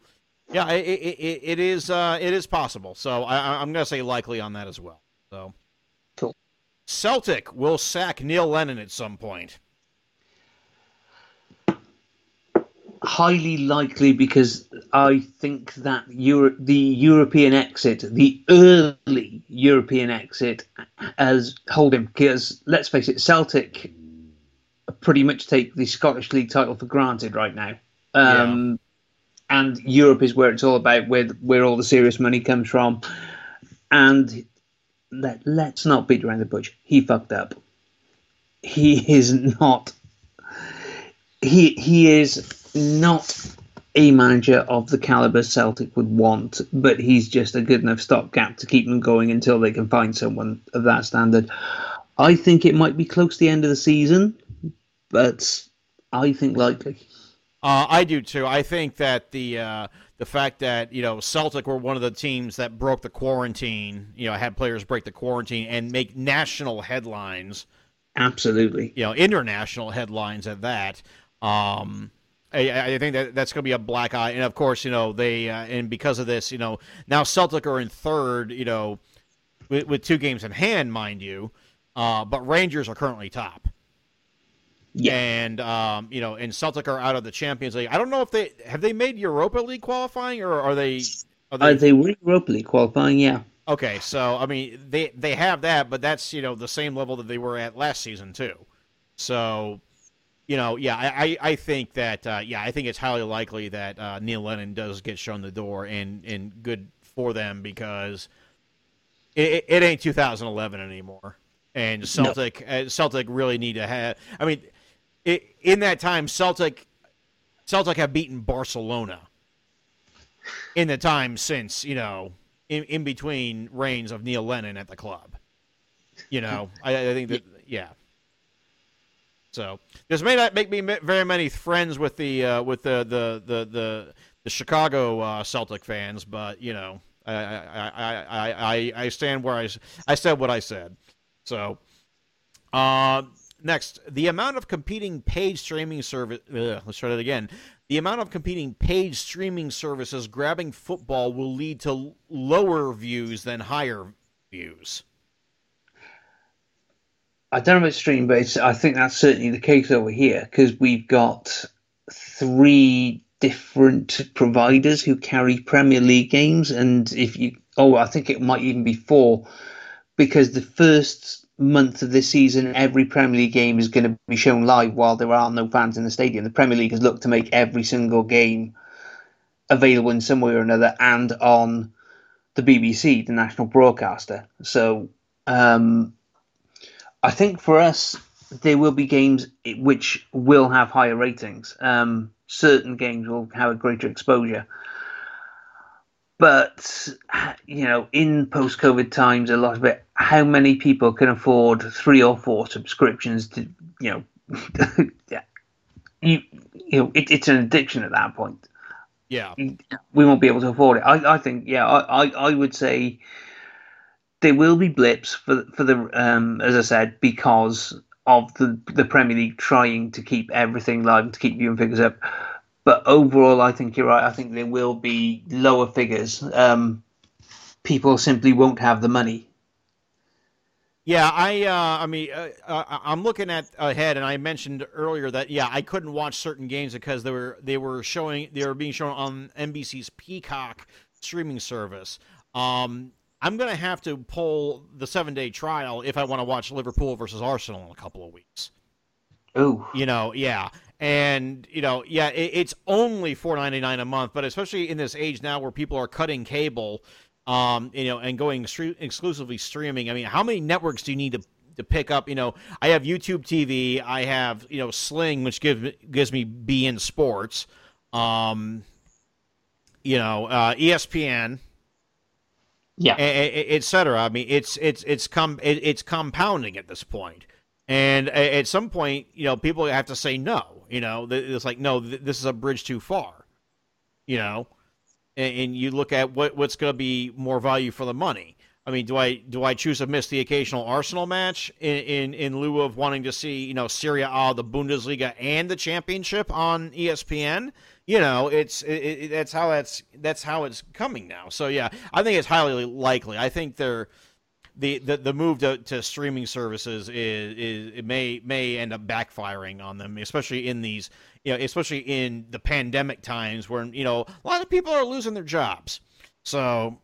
yeah, it, it, it, is uh, it is possible. So I, I'm going to say likely on that as well. So. Celtic will sack Neil Lennon at some point. highly likely because I think that Euro- the European exit, the early European exit, has hold him. Because let's face it, Celtic pretty much take the Scottish League title for granted right now. Um, And Europe is where it's all about, where where all the serious money comes from. And let let's not beat around the bush. He fucked up. He is not he he is not a manager of the caliber Celtic would want, but he's just a good enough stopgap to keep them going until they can find someone of that standard. I think it might be close to the end of the season, but I think likely. Uh, I do too. I think that the uh, the fact that you know Celtic were one of the teams that broke the quarantine, you know, had players break the quarantine and make national headlines. Absolutely. You know, international headlines at that. Um, I, I think that that's going to be a black eye, and of course, you know they uh, and because of this, you know now Celtic are in third, you know, with, with two games in hand, mind you, uh, but Rangers are currently top. Yeah. And um, you know, and Celtic are out of the Champions League. I don't know if they have they made Europa League qualifying or are they? Are they, uh, they were Europa League qualifying, yeah. Okay, so I mean they they have that, but that's you know the same level that they were at last season too. So you know, yeah, I, I think that, uh, yeah, I think it's highly likely that uh, Neil Lennon does get shown the door, and, and good for them because it, it ain't 2011 anymore, and Celtic no. uh, Celtic really need to have. I mean, it, in that time, Celtic Celtic have beaten Barcelona in the time since you know in, in between reigns of Neil Lennon at the club. You know, I, I think that yeah. So this may not make me very many friends with the uh, with the the the the, the Chicago uh, Celtic fans, but you know, I I, I, I, I stand where I I said what I said. So, uh, next, the amount of competing paid streaming service. Ugh, let's try that again. The amount of competing paid streaming services grabbing football will lead to lower views than higher views. I don't know about stream, but I think that's certainly the case over here because we've got three different providers who carry Premier League games, and if you, oh, I think it might even be four because the first month of this season, every Premier League game is going to be shown live while there are no fans in the stadium. The Premier League has looked to make every single game available in some way or another and on the BBC, the national broadcaster. So um, I think for us, there will be games which will have higher ratings. Um, certain games will have a greater exposure. But, you know, in post COVID times, a lot of it, how many people can afford three or four subscriptions to, you know, yeah, you, you know, it, it's an addiction at that point. Yeah. We won't be able to afford it. I, I think, yeah, I, I, I would say there will be blips for for the um, as I said because of the the Premier League trying to keep everything live and to keep viewing figures up. But overall, I think you're right. I think there will be lower figures. Um, people simply won't have the money. Yeah, I uh, I mean uh, uh I'm looking at ahead, and I mentioned earlier that yeah I couldn't watch certain games because they were they were showing they were being shown on NBC's Peacock streaming service. Um, I'm going to have to pull the seven day trial if I want to watch Liverpool versus Arsenal in a couple of weeks. Oh, you know, yeah, and you know, yeah, it, it's only four ninety nine a month, but especially in this age now where people are cutting cable, um, you know, and going stre- exclusively streaming. I mean, how many networks do you need to to pick up? You know, I have YouTube TV, I have you know Sling, which gives gives me beIN Sports, um, you know, uh, ESPN yeah, etc. I mean, it's it's it's com it's compounding at this point, and at some point, you know, people have to say no. You know, it's like no, this is a bridge too far. You know, and, you look at what what's going to be more value for the money. I mean, do I do I choose to miss the occasional Arsenal match in, in, in lieu of wanting to see you know Serie A, the Bundesliga, and the Championship on ESPN? you know, it's it, it, that's how that's that's how it's coming now. So yeah, I think it's highly likely. I think they're the, the, the move to, to streaming services is, is it may may end up backfiring on them, especially in these you know, especially in the pandemic times when you know a lot of people are losing their jobs. So,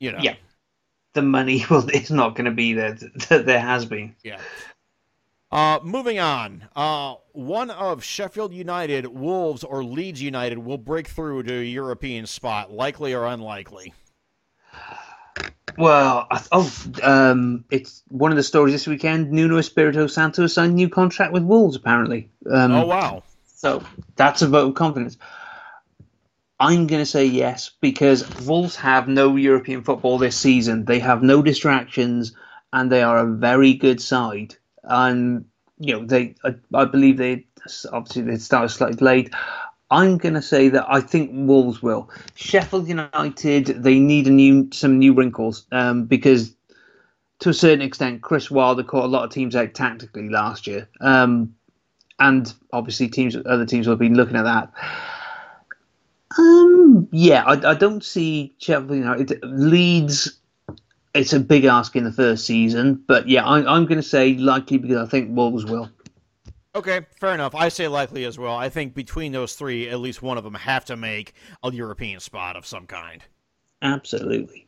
you know, yeah, the money will is not going to be there. There has been. Yeah. Uh, moving on, uh, one of Sheffield United, Wolves, or Leeds United will break through to a European spot, likely or unlikely. Well, oh, um, it's one of the stories this weekend. Nuno Espirito Santo signed a new contract with Wolves, apparently. Um, oh wow! So that's a vote of confidence. I'm going to say yes because Wolves have no European football this season. They have no distractions, and they are a very good side and you know they I, I believe they obviously they started slightly late. I'm going to say that I think Wolves will. Sheffield United, they need a new some new wrinkles um, because to a certain extent, Chris Wilder caught a lot of teams out tactically last year, um, and obviously teams other teams will been looking at that. Um, yeah, I, I don't see Sheffield United Leeds. It's a big ask in the first season, but yeah, I, I'm going to say likely because I think Wolves will. Okay, fair enough. I say likely as well. I think between those three, at least one of them have to make a European spot of some kind. Absolutely.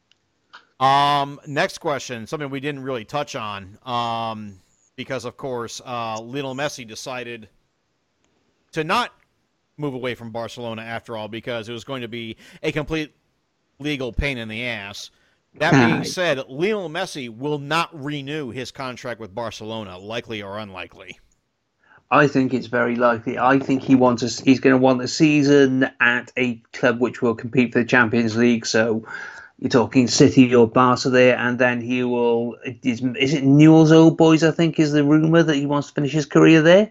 Um, next question, something we didn't really touch on, um, because of course, uh, Lionel Messi decided to not move away from Barcelona after all, because it was going to be a complete legal pain in the ass. That being said, Lionel Messi will not renew his contract with Barcelona, likely or unlikely. I think it's very likely. I think he wants a, he's going to want a season at a club which will compete for the Champions League. So you're talking City or Barca there, and then he will. Is, is it Newell's Old Boys? I think is the rumor that he wants to finish his career there.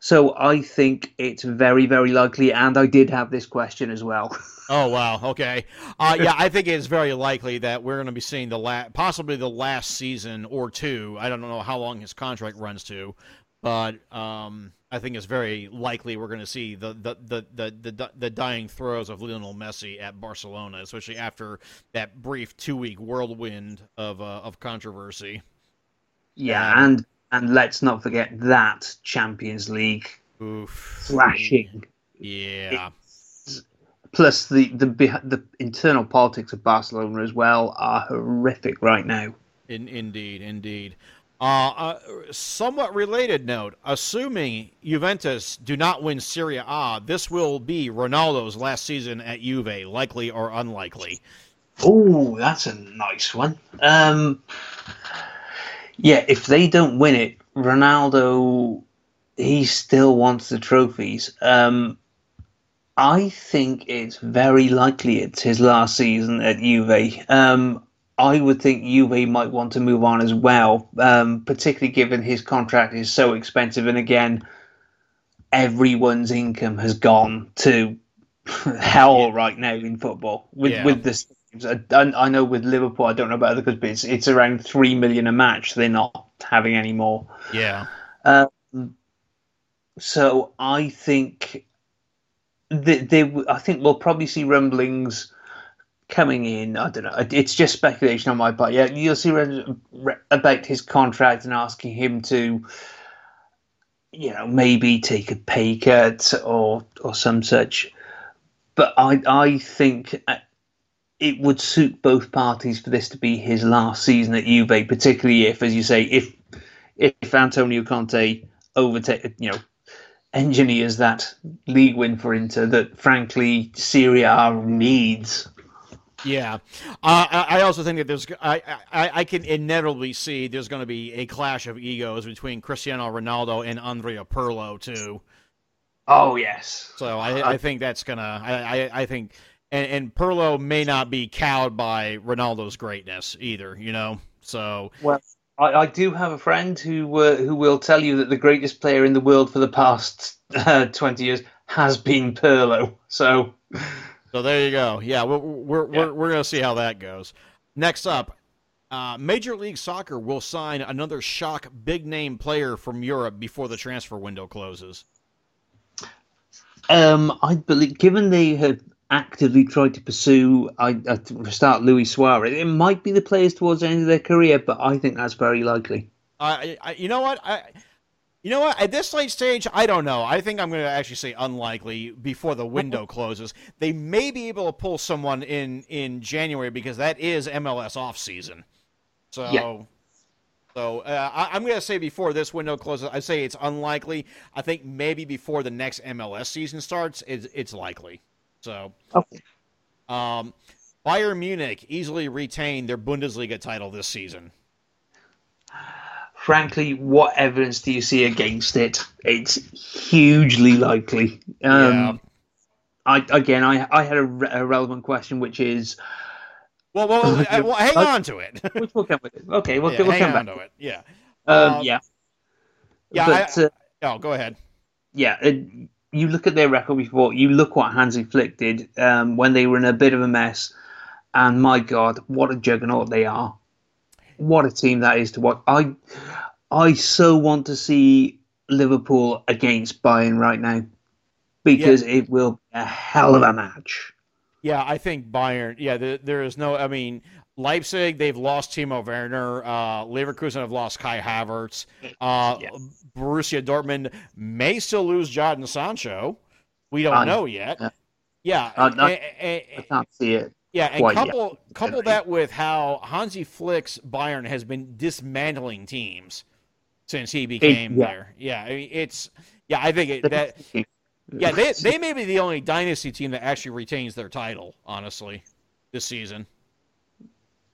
So I think it's very, very likely. And I did have this question as well. Oh wow, okay, uh, yeah, I think it's very likely that we're going to be seeing the last, possibly the last season or two. I don't know how long his contract runs to, but um, I think it's very likely we're going to see the the, the, the, the, the dying throes of Lionel Messi at Barcelona, especially after that brief two week whirlwind of uh, of controversy. Yeah, um, and and let's not forget that Champions League oof. thrashing. Yeah. It's, plus the, the the internal politics of Barcelona as well are horrific right now. In, indeed, indeed. Uh, uh, somewhat related note: assuming Juventus do not win Serie A, this will be Ronaldo's last season at Juve, likely or unlikely. Oh, that's a nice one. Um, yeah, if they don't win it, Ronaldo, he still wants the trophies. Um, I think it's very likely it's his last season at Juve. Um, I would think Juve might want to move on as well, um, particularly given his contract is so expensive. And again, everyone's income has gone to hell yeah. right now in football with yeah. with this. I, I, know with Liverpool, I don't know about other clubs, but it's, it's around three million a match. They're not having any more. Yeah. Um, so I think they, they, I think we'll probably see rumblings coming in. I don't know. It's just speculation on my part. Yeah, you'll see about his contract and asking him to, you know, maybe take a pay cut or or some such. But I I think uh, it would suit both parties for this to be his last season at Juve, particularly if, as you say, if if Antonio Conte overtake, you know, engineers that league win for Inter that frankly Serie A needs. Yeah, uh, I also think that there's I, I, I can inevitably see there's going to be a clash of egos between Cristiano Ronaldo and Andrea Pirlo too. Oh yes. So I, I think that's gonna I, I, I think and, and Pirlo may not be cowed by Ronaldo's greatness either. You know, so well. I, I do have a friend who uh, who will tell you that the greatest player in the world for the past uh, twenty years has been Pirlo. So so there you go. Yeah, we're we're yeah. we're, we're gonna see how that goes. Next up, uh, Major League Soccer will sign another shock big name player from Europe before the transfer window closes. Um, I believe, given they have actively tried to pursue, I, I start Luis Suarez, it might be the players towards the end of their career, but I think that's very likely. Uh, I, you know what? I, you know what? At this late stage, I don't know. I think I'm going to actually say unlikely before the window closes. They may be able to pull someone in in January because that is MLS off season. So, yeah. so uh, I, am going to say before this window closes, I say it's unlikely. I think maybe before the next MLS season starts, it's, it's likely. So, okay. um, Bayern Munich easily retained their Bundesliga title this season frankly, what evidence do you see against it? It's hugely likely. Um, yeah. I again, I I had a, re- a relevant question, which is. Well, well, well, well hang on to it. we'll come with it. Okay, we'll, yeah, we'll come back to it. Yeah. Um, um, yeah. Yeah. But, I, uh, oh, go ahead. Yeah. Uh, you look at their record before, you look what Hansi Flick did um, when they were in a bit of a mess, and my God, what a juggernaut they are! What a team that is to watch. I, I so want to see Liverpool against Bayern right now because yeah. it will be a hell of a match. Yeah, I think Bayern. Yeah, there, there is no. I mean, Leipzig, they've lost Timo Werner. Uh, Leverkusen have lost Kai Havertz. Uh, yes. Borussia Dortmund may still lose Jadon Sancho. We don't uh, know yet. Yeah, yeah uh, not, I can't see it. Yeah, and couple yet. couple that with how Hansi Flick's Bayern has been dismantling teams since he became yeah. there. Yeah, I mean, it's yeah. I think it, that yeah, they they may be the only dynasty team that actually retains their title, honestly, this season.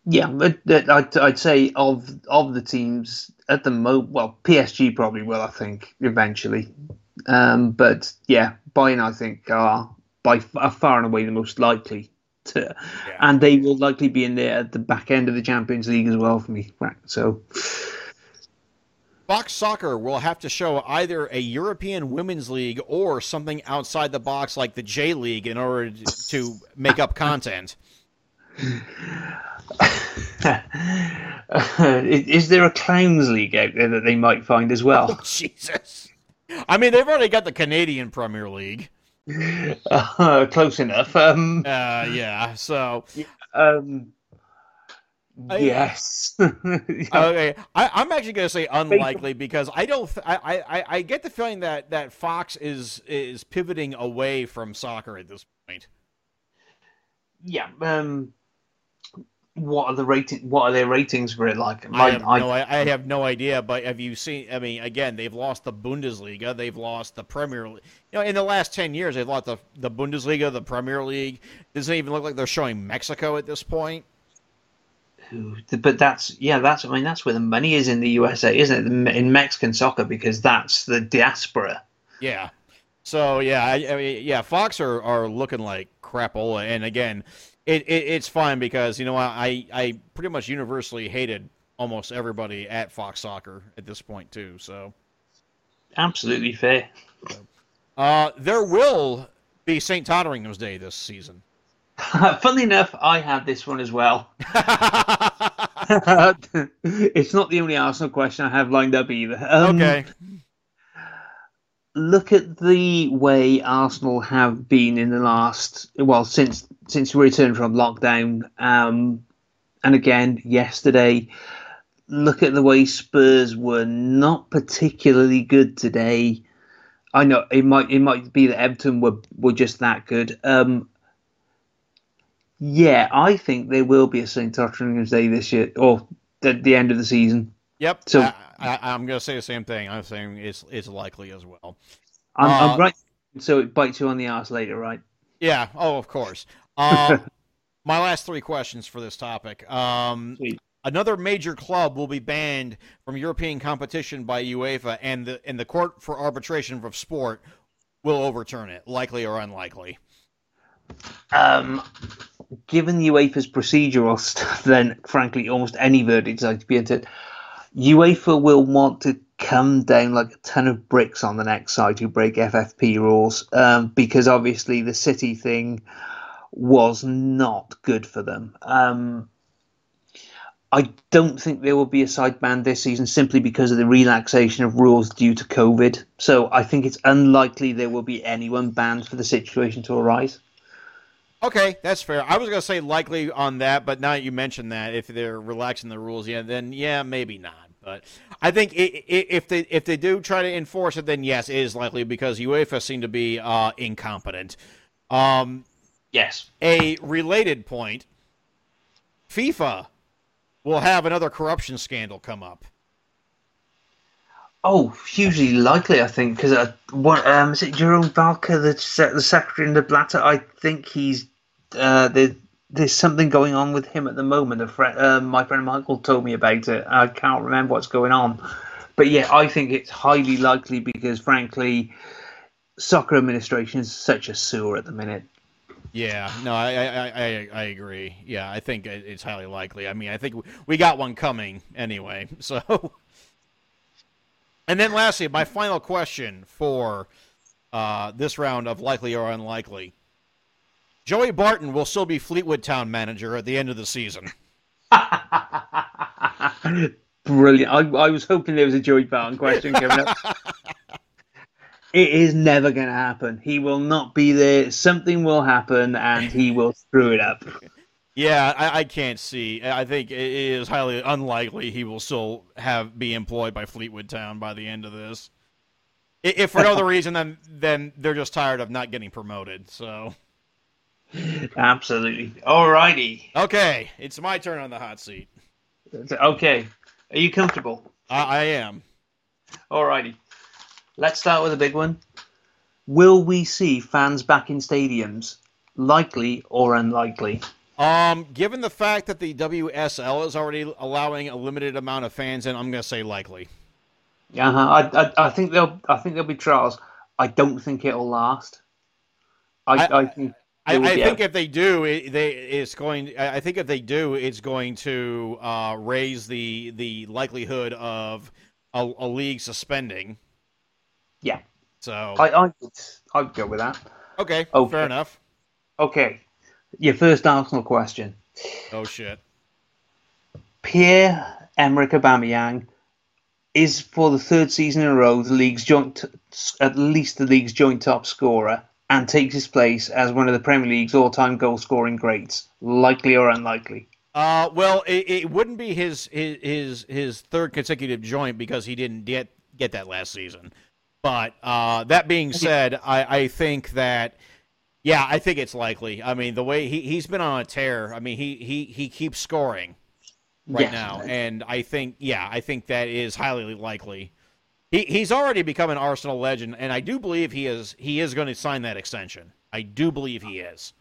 Yeah, but I'd, I'd say of of the teams at the mo well, PSG probably will, I think, eventually. Um, but yeah, Bayern, I think, are by are far and away the most likely to, yeah. and they will likely be in there at the back end of the Champions League as well for me. So Fox Soccer will have to show either a European Women's League or something outside the box like the J League in order to make up content. Is there a clowns league out there that they might find as well? Oh, Jesus. I mean, they've already got the Canadian Premier League. Uh, close enough. Um, uh, yeah. So, um, Yes. okay, I, am actually going to say unlikely because I don't. I, I, I get the feeling that, that Fox is is pivoting away from soccer at this point. Yeah. Um. What are the rating? What are their ratings for it like? I, have I, no, I, I have no idea. But have you seen? I mean, again, they've lost the Bundesliga. They've lost the Premier League. You know, in the last ten years, they've lost the the Bundesliga, the Premier League. Doesn't even look like they're showing Mexico at this point but that's yeah that's i mean that's where the money is in the usa isn't it in mexican soccer because that's the diaspora yeah so yeah I, I mean, yeah fox are, are looking like crapola and again it, it it's fine because you know i i pretty much universally hated almost everybody at fox soccer at this point too so absolutely fair uh there will be st totteringham's day this season Funnily enough, I had this one as well. it's not the only Arsenal question I have lined up either. Um, okay. Look at the way Arsenal have been in the last well since since we returned from lockdown, um, and again yesterday. Look at the way Spurs were not particularly good today. I know it might it might be that Everton were were just that good. Um, yeah, I think there will be a St. Totteringham's Day this year, or at the end of the season. Yep. So I, am going to say the same thing. I'm saying it's it's likely as well. I'm, uh, I'm right. So it bites you on the ass later, right? Yeah. Oh, of course. Uh, my last three questions for this topic. Um, another major club will be banned from European competition by UEFA, and the and the Court for Arbitration of Sport will overturn it, likely or unlikely. Um, given UEFA's procedural stuff, then frankly, almost any verdict is like to be entered. UEFA will want to come down like a ton of bricks on the next side who break FFP rules um, because obviously the City thing was not good for them. Um, I don't think there will be a side ban this season simply because of the relaxation of rules due to COVID. So I think it's unlikely there will be anyone banned for the situation to arise. Okay, that's fair. I was going to say likely on that, but now that you mentioned that, if they're relaxing the rules, yeah, then yeah, maybe not. But I think if they if they do try to enforce it, then yes, it is likely because UEFA seem to be uh, incompetent. Um, yes. A related point: FIFA will have another corruption scandal come up. Oh, hugely likely, I think, because uh, what um, is it? Jerome Valcke, the the secretary in the Blatter. I think he's uh, there, there's something going on with him at the moment. A friend, uh, my friend Michael told me about it. I can't remember what's going on, but yeah, I think it's highly likely because, frankly, soccer administration is such a sewer at the minute. Yeah, no, I, I, I, I agree. Yeah, I think it's highly likely. I mean, I think we got one coming anyway. So, and then lastly, my final question for uh, this round of likely or unlikely. Joey Barton will still be Fleetwood Town manager at the end of the season. Brilliant. I, I was hoping there was a Joey Barton question coming up. it is never going to happen. He will not be there. Something will happen, and he will screw it up. Yeah, I, I, can't see. I think it is highly unlikely he will still have be employed by Fleetwood Town by the end of this. If for no other reason than then they're just tired of not getting promoted. So. Absolutely. Alrighty. Okay, it's my turn on the hot seat. Okay. Are you comfortable? I, I am. Alrighty. Let's start with a big one. Will we see fans back in stadiums? Likely or unlikely? Um, given the fact that the WSL is already allowing a limited amount of fans in, I'm going to say likely. Yeah, uh-huh. I, I, I, think there'll, I think there'll be trials. I don't think it'll last. I, I, I think. I, I think if they do, it, they it's going. I think if they do, it's going to uh, raise the the likelihood of a, a league suspending. Yeah. So I I I'd go with that. Okay, okay. Fair enough. Okay. Your first Arsenal question. Oh shit. Pierre Emerick Aubameyang is for the third season in a row the league's joint, at least the league's joint top scorer, and takes his place as one of the Premier League's all-time goal-scoring greats. Likely or unlikely? Uh, well, it, it wouldn't be his, his his third consecutive joint because he didn't get get that last season. But uh, that being said, I, I think that yeah, I think it's likely. I mean, the way he he's been on a tear. I mean, he he he keeps scoring right now, and I think yeah, I think that is highly likely. He he's already become an Arsenal legend, and I do believe he is he is going to sign that extension. I do believe he is.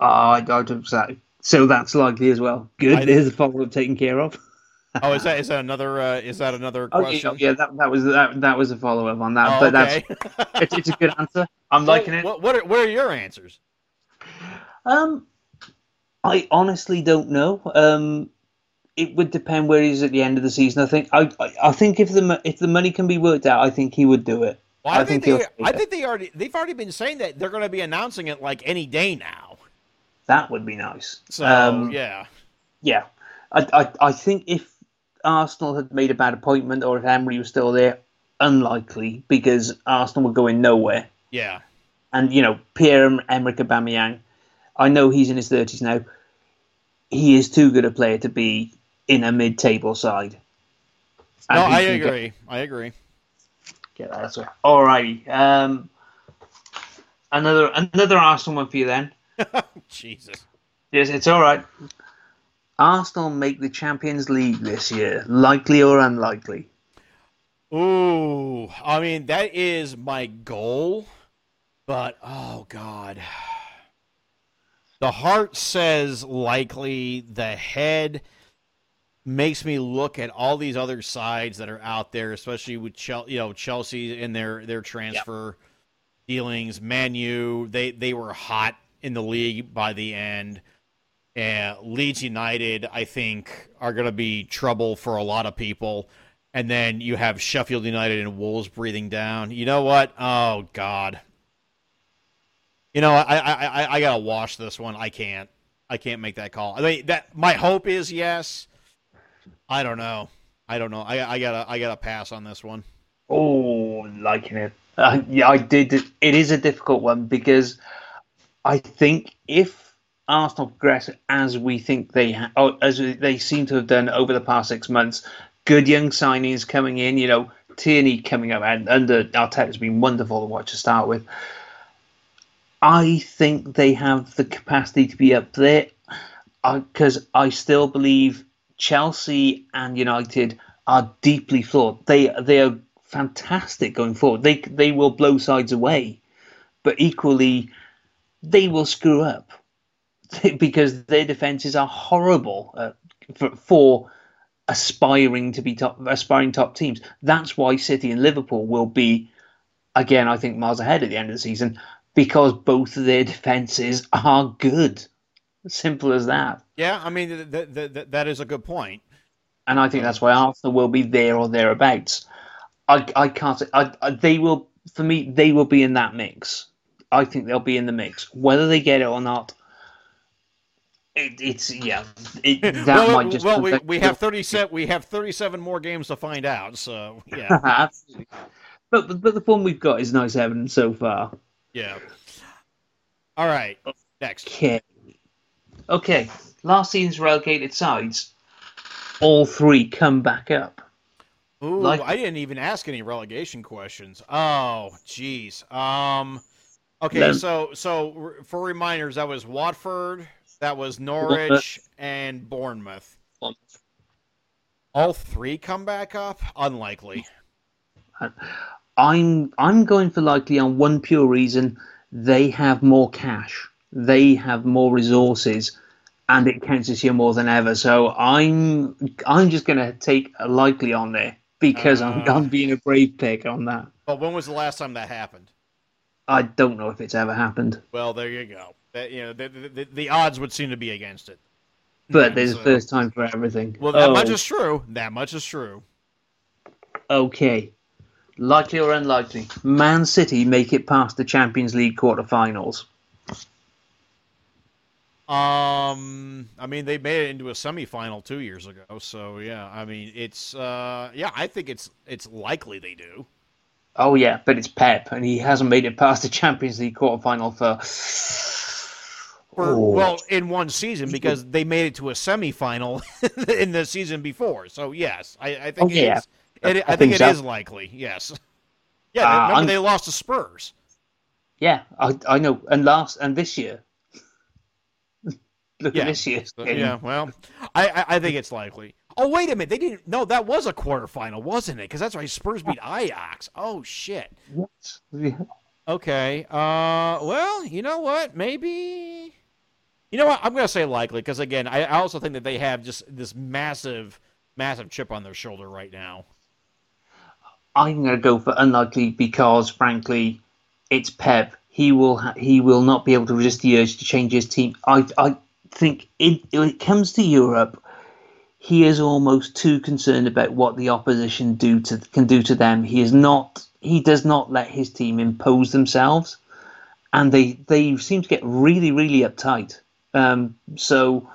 Uh, I don't so. So that's likely as well. Good. I, There's a up taken care of. Oh, is that is that another uh, is that another question? Okay, yeah, that, that was that, that was a follow up on that. Oh, but okay. that's it's, it's, a good answer. I'm well, liking it. What what are, what are your answers? Um, I honestly don't know. Um, it would depend where he's at the end of the season. I think I I, I think if the if the money can be worked out, I think he would do it. Well, I, I, think, think they, I think they already they've already been saying that they're going to be announcing it like any day now. That would be nice. So um, yeah, yeah. I, I I think if Arsenal had made a bad appointment or if Emery was still there, unlikely because Arsenal were going nowhere. Yeah. And you know Pierre Emerick Aubameyang, I know he's in his thirties now. He is too good a player to be in a mid-table side. And no, I agree. Get, I agree. Get that answer. Alrighty. Um, another another Arsenal one for you then. Jesus. Yes, it's all right. Arsenal make the Champions League this year? Likely or unlikely? Ooh, I mean that is my goal, but oh god. The heart says likely, the head makes me look at all these other sides that are out there, especially with Chelsea, you know, Chelsea their their transfer yep. dealings. Man U, they they were hot in the league by the end. Leeds United, I think, are going to be trouble for a lot of people. And then you have Sheffield United and Wolves breathing down. You know what? Oh God. You know, I I I, I gotta wash this one. I can't. I can't make that call. I mean, that my hope is yes. I don't know. I don't know. I I gotta I gotta pass on this one. Oh, liking it. Uh, yeah, I did. It is a difficult one because I think if Arsenal progress as we think they ha- oh, as they seem to have done over the past six months. Good young signings coming in. You know, Tierney coming up and under Arteta has been wonderful to watch to start with. I think they have the capacity to be up there because I, I still believe Chelsea and United are deeply flawed. They they are fantastic going forward. They they will blow sides away, but equally they will screw up. because their defenses are horrible uh, for, for, aspiring to be top, aspiring top teams. That's why City and Liverpool will be, again, I think miles ahead at the end of the season because both of their defenses are good. Simple as that. Yeah, I mean th- th- th- that is a good point. And I think that's why Arsenal will be there or thereabouts. I, I can't say I, I, they will for me, they will be in that mix. I think they'll be in the mix. Whether they get it or not, it, it's yeah. It, that well, just well we, we have thirty seven we have thirty seven more games to find out. So yeah, absolutely. But, but but the one we've got is nice evidence so far. Yeah. All right. Next. Okay. Okay. Last season's relegated sides, all three come back up. Ooh, like, I didn't even ask any relegation questions. Oh, jeez. Um, okay, so so for reminders, that was Watford, that was Norwich, and Bournemouth. All three come back up? Unlikely. I'm I'm going for likely on one pure reason: they have more cash, they have more resources, and it counts this year more than ever. So I'm I'm just going to take a likely on there because uh, I'm, I'm being a brave pick on that. But when was the last time that happened? I don't know if it's ever happened. Well, there you go. That, you know, the, the, the, odds would seem to be against it. But there's so, a first time for everything. Well, that oh. much is true. That much is true. Okay. Likely or unlikely, Man City make it past the Champions League quarterfinals. Um, I mean, they made it into a semifinal two years ago, so yeah. I mean, it's uh, yeah, I think it's it's likely they do. Oh yeah, but it's Pep, and he hasn't made it past the Champions League quarterfinal for. Oh. Well, in one season because they made it to a semifinal in the season before. So yes, I, I think oh, yeah. It, I, I, think, think it so. is likely. Yes. Yeah, uh, remember I'm... they lost to Spurs. Yeah, I, I know, and last and this year Look yeah. at this year's game. Yeah, well, I, I, I think it's likely. Oh wait a minute, they didn't. No, that was a quarterfinal, wasn't it? Because that's right. Spurs beat Ajax. Oh shit. Yes. Yeah. Okay. Uh. Well, you know what? Maybe. You know what? I'm gonna say likely because again, I, I also think that they have just this massive, massive chip on their shoulder right now. I'm gonna go for unlikely because, frankly, it's Pep. He will ha- he will not be able to resist the urge to change his team. I I think it, when it comes to Europe, he is almost too concerned about what the opposition do to can do to them. He is not. He does not let his team impose themselves, and they they seem to get really really uptight. Um, so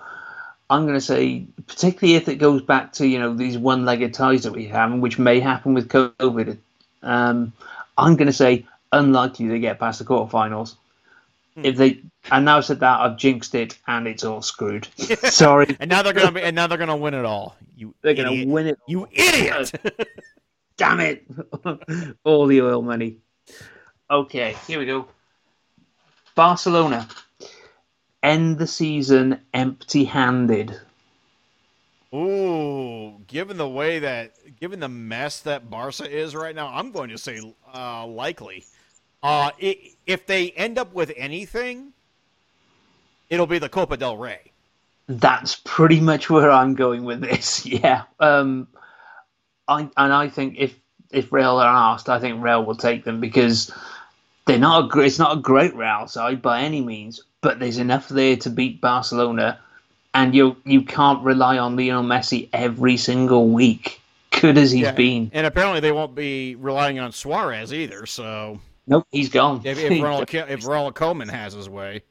I'm going to say, particularly if it goes back to you know these one-legged ties that we have, which may happen with COVID. Um, I'm going to say unlikely to get past the quarterfinals. Hmm. If they and now I said that I've jinxed it and it's all screwed. Sorry. and now they're gonna be, and now they're gonna win it all. You they're idiot. gonna win it. You idiot! Damn it! all the oil money. Okay, here we go. Barcelona end the season empty-handed. Ooh, given the way that, given the mess that Barca is right now, I'm going to say uh, likely. Uh, if they end up with anything, it'll be the Copa del Rey. That's pretty much where I'm going with this. Yeah. Um, I and I think if if Real are asked, I think Real will take them because they're not a it's not a great Real side by any means, but there's enough there to beat Barcelona, and you you can't rely on Lionel Messi every single week, good as he's yeah, been. And apparently they won't be relying on Suarez either. So Nope, he's gone. If, if, Ronald, if Ronald Koeman has his way.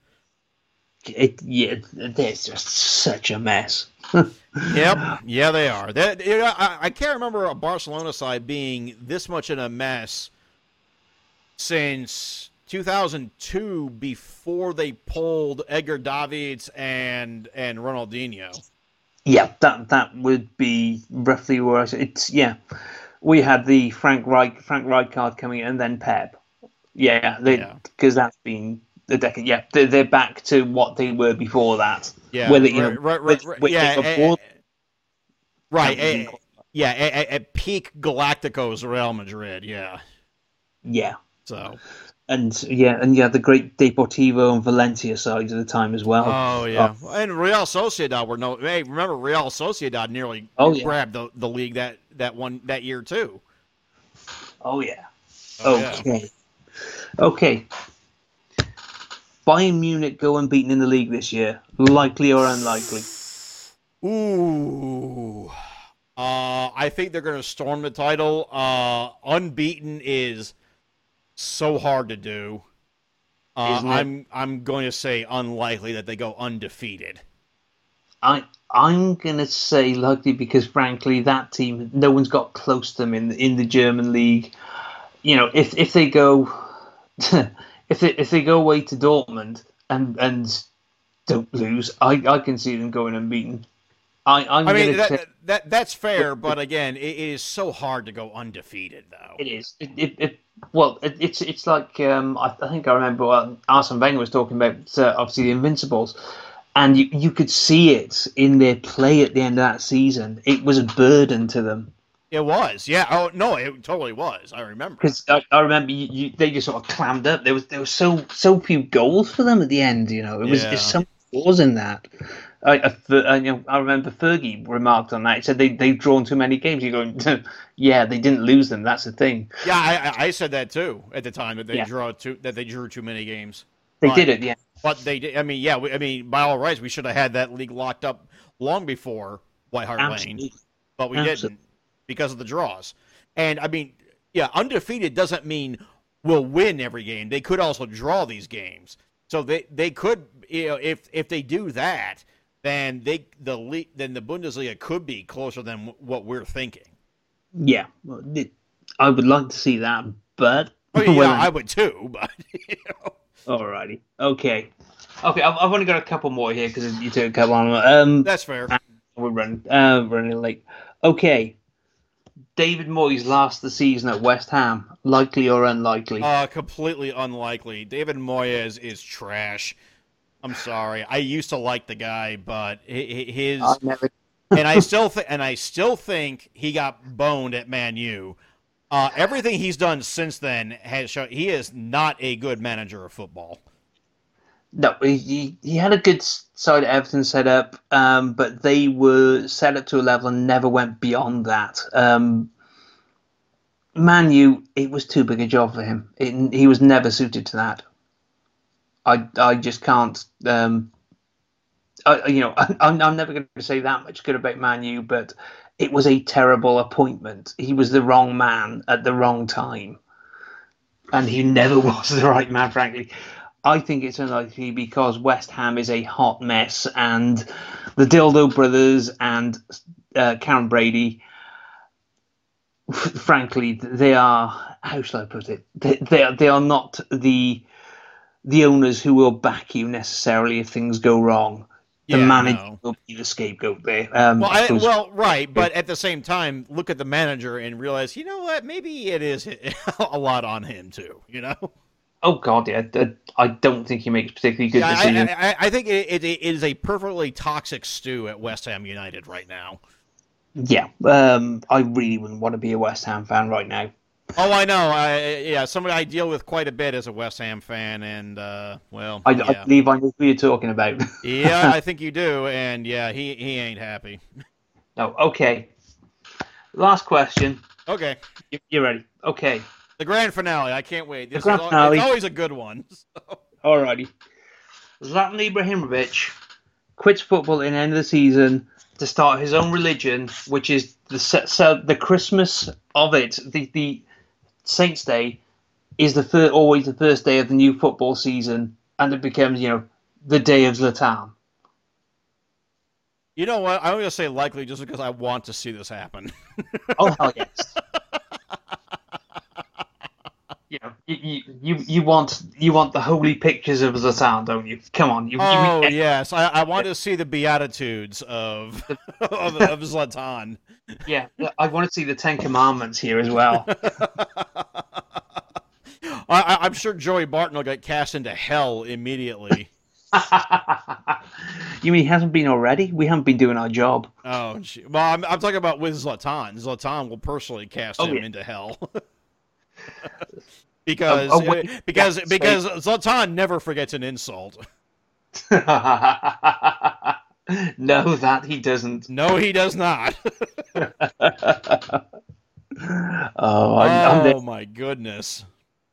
It, yeah, there's just such a mess. yep, yeah, they are. That you know, I, I, can't remember a Barcelona side being this much in a mess since 2002, before they pulled Edgar Davids and and Ronaldinho. Yeah, that that would be roughly where I, it's. Yeah, we had the Frank Reich Frank Rijkaard coming in, and then Pep. Yeah, because yeah. that's been the decade. Yeah, they're, they're, back to what they were before that. Yeah, whether you right, know, right, right, eh, eh, right, eh, yeah, before, right, a, yeah, at, at peak Galacticos Real Madrid. Yeah, yeah. So and yeah, and yeah, the great Deportivo and Valencia sides at the time as well. Oh yeah, uh, and Real Sociedad were no. Hey, remember Real Sociedad nearly oh, yeah. grabbed the, the league that that one that year too. Oh yeah. Oh, okay. Yeah. Okay. Bayern Munich go unbeaten in the league this year. Likely or unlikely? Ooh. Uh, I think they're going to storm the title. Uh, unbeaten is so hard to do. Uh, I'm I'm going to say unlikely that they go undefeated. I I'm gonna say likely because frankly that team no one's got close to them in in the German league. You know, if if they go if they if they go away to Dortmund and and don't lose, I, I can see them going unbeaten. I I'm I mean that, that that's fair, but again, it, it is so hard to go undefeated though. it is. It, it, it well, it, it's it's like um, I, I think I remember what Arsene Wenger was talking about. Uh, obviously, the Invincibles, and you you could see it in their play at the end of that season. It was a burden to them. It was, yeah. Oh no, it totally was. I remember. Because I, I remember you, you, they just sort of clammed up. There was there was so so few goals for them at the end. You know, it was Yeah. there's some flaws in that. I, you know, I remember Fergie remarked on that. He said they they've drawn too many games. You're going, yeah, they didn't lose them. That's the thing. Yeah, I, I said that too at the time that they Yeah. draw too that they drew too many games. They Right. did it. Yeah, But they did. I mean, yeah. We, I mean, by all rights, we should have had that league locked up long before White Hart Lane, but we Absolutely. didn't because of the draws. And I mean, yeah, undefeated doesn't mean we'll win every game. They could also draw these games, so they they could. You know, if if they do that, then they the league then the Bundesliga could be closer than what we're thinking. Yeah, well, I would like to see that, but I mean, well, yeah, I would too, but you know. alrighty, okay, okay. I've, I've only got a couple more here because you took a couple on. Um, that's fair. we're running, uh, running late. Okay, David Moyes last the season at West Ham, likely or unlikely? Uh, completely unlikely. David Moyes is trash. I'm sorry. I used to like the guy, but hi- hi- his I never. and I still think and I still think he got boned at Man U. Uh, everything he's done since then has shown he is not a good manager of football. No, he, he, had a good side at Everton set up, um, but they were set up to a level and never went beyond that. Um, Man U, it was too big a job for him. It, he was never suited to that. I, I just can't. Um, I, you know, I'm, I'm never going to say that much good about Man U, but it was a terrible appointment. He was the wrong man at the wrong time, and he never was the right man, frankly. I think it's unlikely because West Ham is a hot mess, and the Dildo brothers and uh, Karren Brady, frankly, they are how shall I put it? They they are, they are not the the owners who will back you necessarily if things go wrong. The Yeah, manager no. will be the scapegoat there. Um, Well, I, well, right, but at the same time, look at the manager and realize, you know what? Maybe it is a lot on him too. You know. oh god, yeah, I- don't think he makes particularly good Yeah, I, decisions. I, I- I think it, it, it is a perfectly toxic stew at West Ham United right now. yeah, um, I really wouldn't want to be a West Ham fan right now. Oh, I know. I, yeah, somebody I deal with quite a bit as a West Ham fan, and uh, well, I, I believe I know who you're talking about. yeah, I think you do, and yeah, he he ain't happy. no, okay. Last question. Okay, You- You're ready. Okay. the grand finale. I can't wait. This grand is al- finale. it's always a good one. Alrighty. Zlatan Ibrahimovic quits football in the end of the season to start his own religion, which is the the Christmas of it, the the Saints' Day, is the fir- always the first day of the new football season, and it becomes you know the day of Zlatan. You know what? I'm going to say likely just because I want to see this happen. Oh hell yes. You know, you, you, you, want you want the holy pictures of the Zlatan, don't you? Come on, you, Oh you, yes, I, I want to see the beatitudes of of, of Zlatan. yeah. I want to see the Ten Commandments here as well. I, I, I'm sure Joey Barton will get cast into hell immediately. you mean he hasn't been already? We haven't been doing our job. Oh, well, I'm, I'm talking about with Zlatan. Zlatan will personally cast Oh, him yeah. into hell. because Oh, oh, uh, because Yeah, because Zlatan never forgets an insult. no, that he doesn't. No, he does not. Oh, I'm, I'm oh my goodness.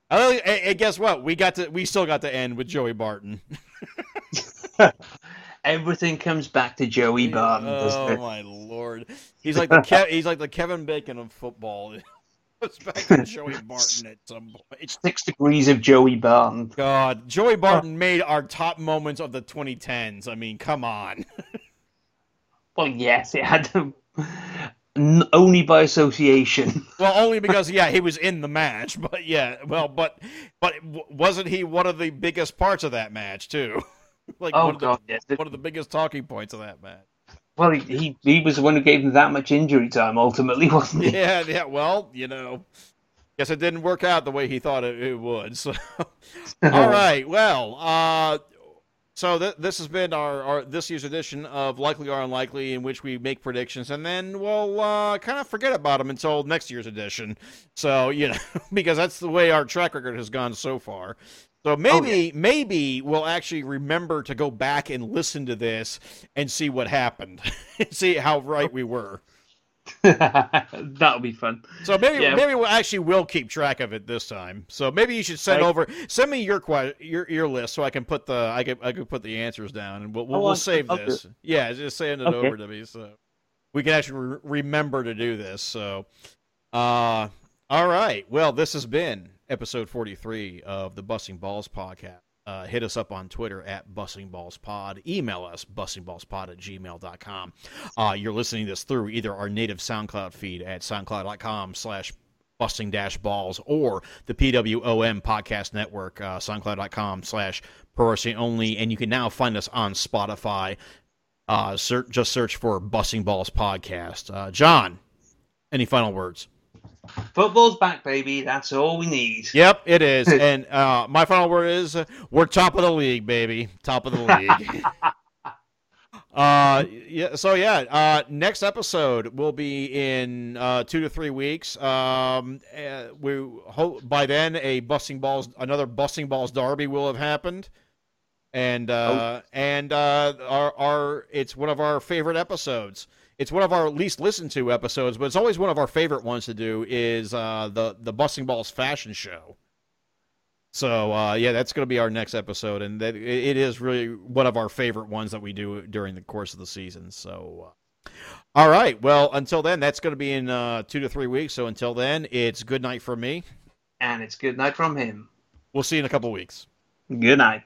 Oh, and guess what? We got to we still got to end with Joey Barton. Everything comes back to Joey Barton, oh my lord. He's like the Ke- he's like the Kevin Bacon of football. goes back to Joey Barton at some point. Six degrees of Joey Barton. God, Joey Barton made our top moments of the 2010s. I mean, come on. Well, yes, it had to. Only by association. Well, only because yeah, he was in the match, but yeah, well, but but wasn't he one of the biggest parts of that match too? like Oh one of the, god, yes. one of the biggest talking points of that match. Well, he, he he was the one who gave him that much injury time. Ultimately, wasn't he? Yeah, yeah. Well, you know, guess it didn't work out the way he thought it, it would. So, all right. Well, uh, so th- this has been our, our this year's edition of Likely or Unlikely, in which we make predictions and then we'll uh, kind of forget about them until next year's edition. So you know, because that's the way our track record has gone so far. So maybe maybe we'll actually remember to go back and listen to this and see what happened, see how right we were. That'll be fun. So maybe Yeah. maybe we'll actually will keep track of it this time. So maybe you should send Right. over send me your your your list so I can put the I can I can put the answers down and we'll we'll, Oh, we'll save this. Yeah, just send it Okay. over to me so we can actually re- remember to do this. So, uh, all right. Well, this has been episode forty three of the Busting Balls podcast. Uh, hit us up on Twitter at bustingballspod. Email us, bustingballspod at gmail.com. Uh, you're listening to this through either our native SoundCloud feed at soundcloud.com slash busting dash balls or the PWOM podcast network, uh, soundcloud.com slash pro only. And you can now find us on Spotify. Uh, just search for Busting Balls Podcast. Uh, Jon, any final words? Football's back, baby. That's all we need. Yep, it is. and uh, my final word is uh, we're top of the league, baby. Top of the league. uh, yeah. So yeah, uh, next episode will be in uh, two to three weeks. Um, uh, we hope by then a busting balls, another busting balls derby will have happened. And uh, and uh, our our it's one of our favorite episodes. It's one of our least listened to episodes, but it's always one of our favorite ones to do. Is uh, the the busting balls fashion show. So uh, yeah, that's going to be our next episode, and that it it is really one of our favorite ones that we do during the course of the season. So, uh, all right, well, until then, that's going to be in uh, two to three weeks. So until then, it's good night from me. And it's good night from him. We'll see you in a couple weeks. Good night.